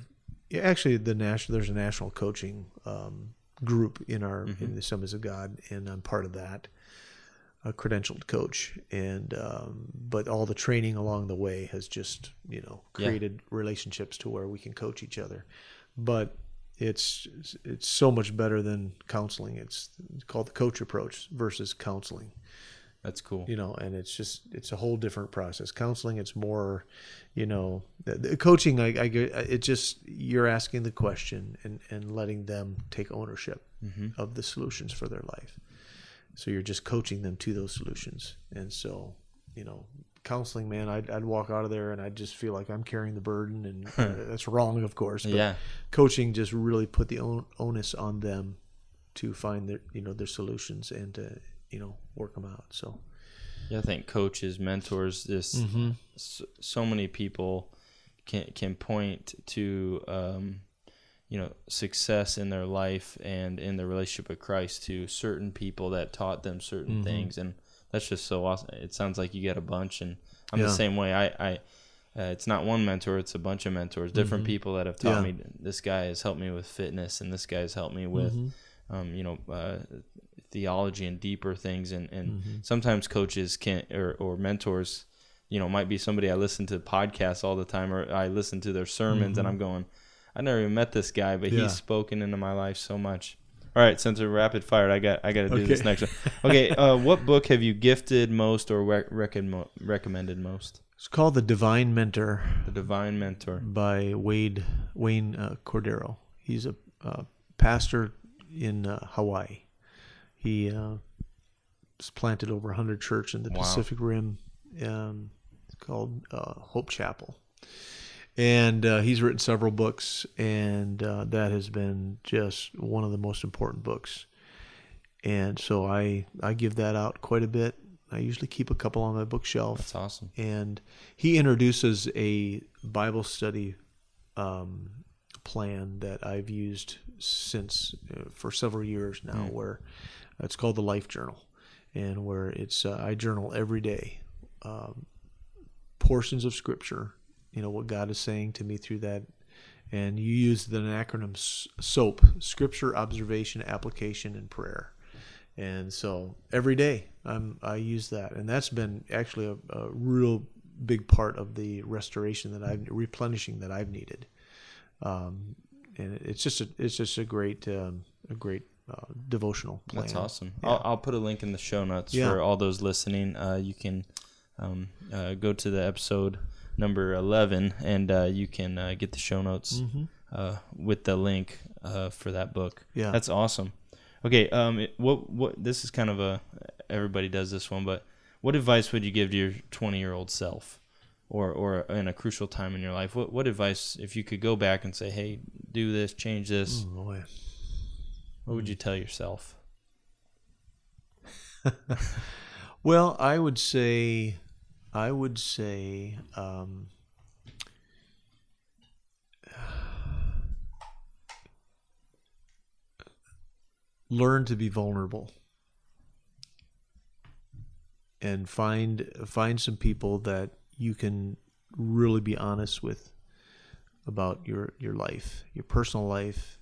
actually the national. There's a national coaching um, group in our Mm-hmm. in the Assemblies of God, and I'm part of that. A credentialed coach, and um, but all the training along the way has just you know Yeah. created relationships to where we can coach each other. But it's it's so much better than counseling. It's called the coach approach versus counseling that's cool. you know and it's just it's a whole different process counseling it's more you know the, the coaching I, I get it just you're asking the question and and letting them take ownership Mm-hmm. of the solutions for their life so you're just coaching them to those solutions and so you know counseling man i'd, I'd walk out of there and i'd just feel like i'm carrying the burden and uh, that's wrong of course but Yeah. coaching just really put the on, onus on them to find their you know their solutions and to you know work them out so Yeah, I think coaches, mentors, this Mm-hmm. so, so many people can can point to um, you know success in their life and in their relationship with Christ to certain people that taught them certain Mm-hmm. things, and that's just so awesome. It sounds like you get a bunch, and I'm Yeah. the same way. I, I uh, it's not one mentor; it's a bunch of mentors, different people that have taught Mm-hmm. Yeah. me. This guy has helped me with fitness, and this guy has helped me with Mm-hmm. um, you know, uh, theology and deeper things. And, and Mm-hmm. sometimes coaches can't or, or mentors, you know, might be somebody I listen to podcasts all the time or I listen to their sermons and I'm going, I never even met this guy, but Mm-hmm. Yeah. he's spoken into my life so much. All right, since we're rapid fire, I got I got to do this next one. Okay, uh, what book have you gifted most or rec- recommend recommended most? It's called The Divine Mentor The Divine Mentor. by Wade Wayne uh, Cordeiro. He's a uh, pastor in uh, Hawaii. He uh, planted over 100 church in the Wow. Pacific Rim. Um, it's called uh, Hope Chapel. And uh, he's written several books, and uh, that has been just one of the most important books. And so I I give that out quite a bit. I usually keep a couple on my bookshelf That's awesome. and he introduces a Bible study um, plan that I've used since uh, for several years now, where it's called the Life Journal, and where it's uh, I journal every day um, portions of Scripture, you know what God is saying to me through that, and you use the acronym SOAP: Scripture, Observation, Application, and Prayer. And so every day I'm, I use that, and that's been actually a, a real big part of the restoration that I've replenishing that I've needed. Um, and it's just a, it's just a great um, a great uh, devotional plan. That's awesome. Yeah. I'll, I'll put a link in the show notes Yeah. for all those listening. Uh, you can um, uh, go to the episode number 11 and uh, you can uh, get the show notes uh, with the link uh, for that book. Yeah. That's awesome. Okay, um, it- what what this is kind of a everybody does this one, but what advice would you give to your 20 year old self, or or in a crucial time in your life? What what advice if you could go back and say, hey, do this, change this? Oh, boy. What would you tell yourself? Well, I would say, I would say, um, learn to be vulnerable and find find some people that you can really be honest with about your your life, your personal life.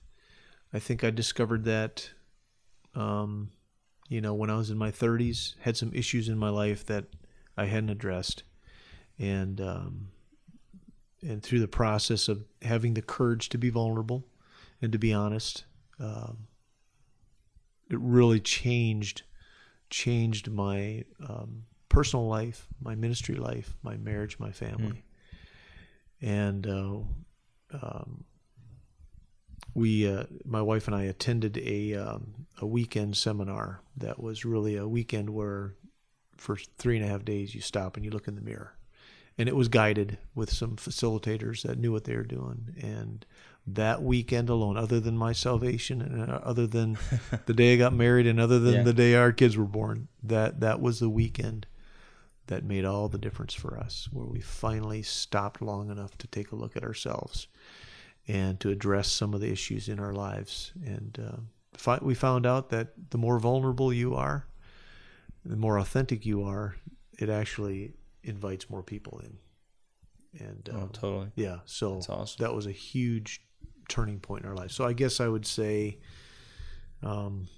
I think I discovered that um, you know, when I was in my 30s, had some issues in my life that I hadn't addressed, and um, and through the process of having the courage to be vulnerable and to be honest, um, it really changed changed my um, personal life, my ministry life, my marriage, my family, and uh, um, we, uh, my wife and I, attended a um, a weekend seminar that was really a weekend where, for three and a half days, you stop and you look in the mirror, and it was guided with some facilitators that knew what they were doing. And that weekend alone, other than my salvation and uh, other than the day I got married and other than Yeah. the day our kids were born, that that was the weekend that made all the difference for us, where we finally stopped long enough to take a look at ourselves and to address some of the issues in our lives. And uh, fi- we found out that the more vulnerable you are, the more authentic you are, it actually invites more people in. And Oh, um, totally. yeah, so awesome. that was a huge turning point in our life. So I guess I would say, um,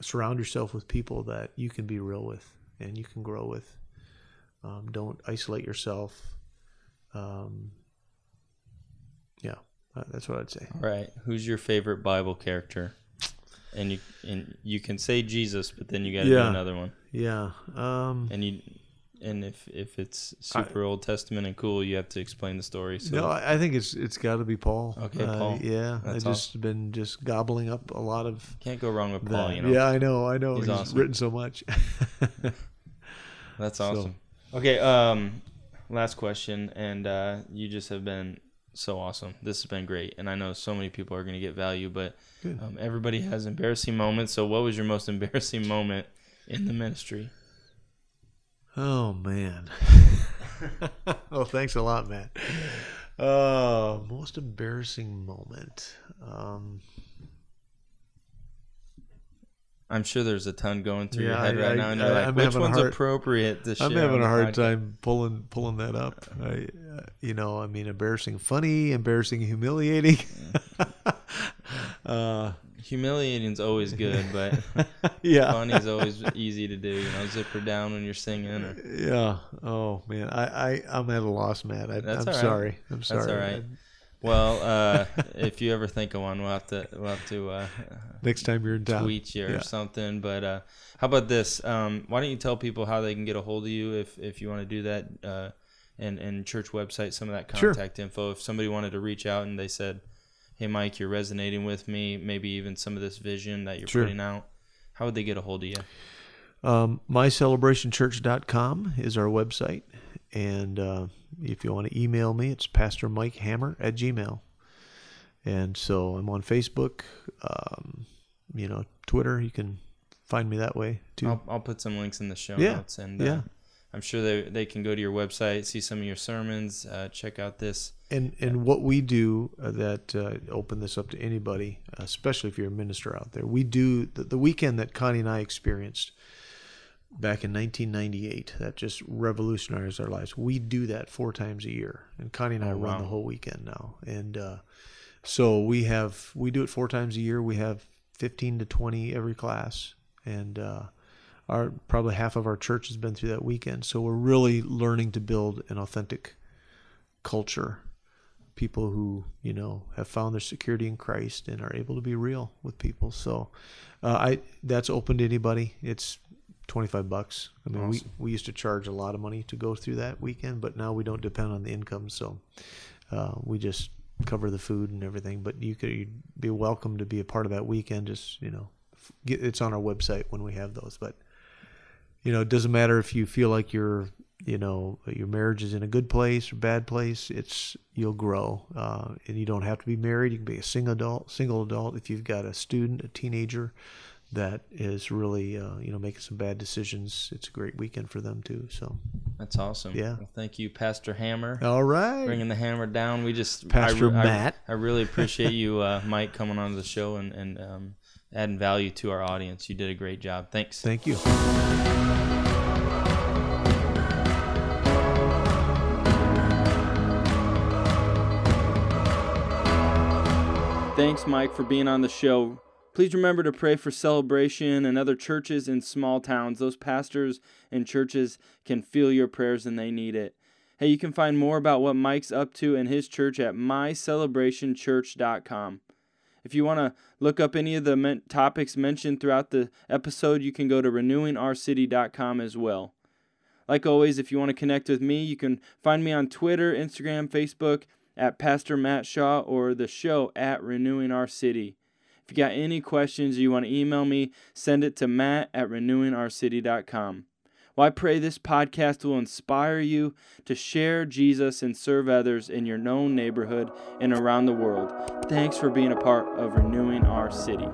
surround yourself with people that you can be real with and you can grow with. Um, don't isolate yourself. Um, yeah, that's what I'd say. All right. Who's your favorite Bible character? And you and you can say Jesus, but then you got to do another one. Yeah. Um, And you and if if it's super Old Testament and cool, you have to explain the story. So no, I I think it's it's got to be Paul. Okay, Uh, Paul. yeah, That's I just been just gobbling up a lot of can't go wrong with that. Paul. You know. Yeah, I know, I know. He's He's, awesome. written so much. That's So- awesome. Okay, um last question and uh you just have been so awesome. This has been great and I know so many people are going to get value, but um, everybody has embarrassing moments. So what was your most embarrassing moment in the ministry? Oh man. oh, thanks a lot, Matt. Uh, most embarrassing moment. Um, I'm sure there's a ton going through your head I- right I- now and you're I- like I'm which one's hard- appropriate to share I'm having a hard podcast? time pulling pulling that up. I, uh, you know, I mean, embarrassing, funny, embarrassing, humiliating. uh, Humiliating's always good, but yeah, funny's always easy to do. You know, zipper down when you're singing. Or, yeah. Oh man, I, I I'm at a loss, Matt. I, all right. sorry. I'm sorry. That's all right. well, uh, if you ever think of one, we'll have to we'll have to uh, Next time you're in town, tweet you or Yeah. something. But uh, how about this? Um, why don't you tell people how they can get a hold of you if if you want to do that? Uh, and and church website, some of that Sure. contact info. If somebody wanted to reach out and they said, "Hey, Mike, you're resonating with me. Maybe even some of this vision that you're Sure. putting out." How would they get a hold of you? Um, mycelebrationchurch.com is our website. And uh, if you want to email me, it's Pastor Mike Hammer at Gmail. And so I'm on Facebook, um, you know, Twitter. You can find me that way too. I'll, I'll put some links in the show Yeah, notes, and yeah. uh, I'm sure they they can go to your website, see some of your sermons, uh, check out this. And and what we do uh, that uh, open this up to anybody, especially if you're a minister out there. We do the, the weekend that Connie and I experienced back in 1998 that just revolutionized our lives. We do that four times a year, and Connie and I Oh, run wow. the whole weekend now. And uh, so we have we do it four times a year. We have 15 to 20 every class, and uh, our probably half of our church has been through that weekend. So we're really learning to build an authentic culture people who you know have found their security in Christ and are able to be real with people. So, uh, I that's open to anybody. It's twenty five bucks. I mean, Awesome. we we used to charge a lot of money to go through that weekend, but now we don't depend on the income. So, uh, we just cover the food and everything. But you could you'd be welcome to be a part of that weekend. Just you know, get, it's on our website when we have those. But you know, it doesn't matter if you feel like you're, you know, your marriage is in a good place or bad place. It's you'll grow, uh, and you don't have to be married. You can be a single adult. Single adult. If you've got a student, a teenager, that is really, uh, you know, making some bad decisions, it's a great weekend for them too. So, That's awesome. Yeah. Well, thank you, Pastor Hammer. all right, Bringing the hammer down. We just Pastor I, re- I- Matt. I, really appreciate you, uh, Mike, coming on the show and and um, adding value to our audience. You did a great job. Thanks. thank you. Thanks, Mike, for being on the show. Please remember to pray for celebration and other churches in small towns. Those pastors and churches can feel your prayers and they need it. Hey, you can find more about what Mike's up to in his church at mycelebrationchurch.com. If you want to look up any of the men- topics mentioned throughout the episode, you can go to renewingourcity.com as well. Like always, if you want to connect with me, you can find me on Twitter, Instagram, Facebook at Pastor Matt Shaw or the show at Renewing Our City. If you got any questions you want to email me, send it to matt at renewingourcity.com. Well, I pray this podcast will inspire you to share Jesus and serve others in your known neighborhood and around the world. Thanks for being a part of Renewing Our City.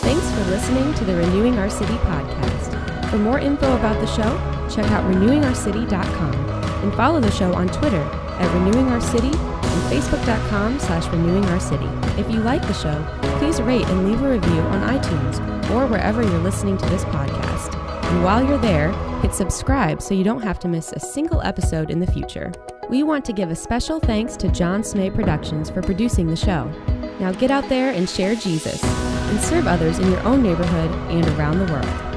Thanks for listening to the Renewing Our City podcast. For more info about the show, check out renewingourcity.com and follow the show on Twitter at Renewing Our City and facebook.com slash renewing our city. If you like the show, please rate and leave a review on iTunes or wherever you're listening to this podcast. And while you're there, hit subscribe so you don't have to miss a single episode in the future. We want to give a special thanks to John Smay Productions for producing the show. Now get out there and share Jesus and serve others in your own neighborhood and around the world.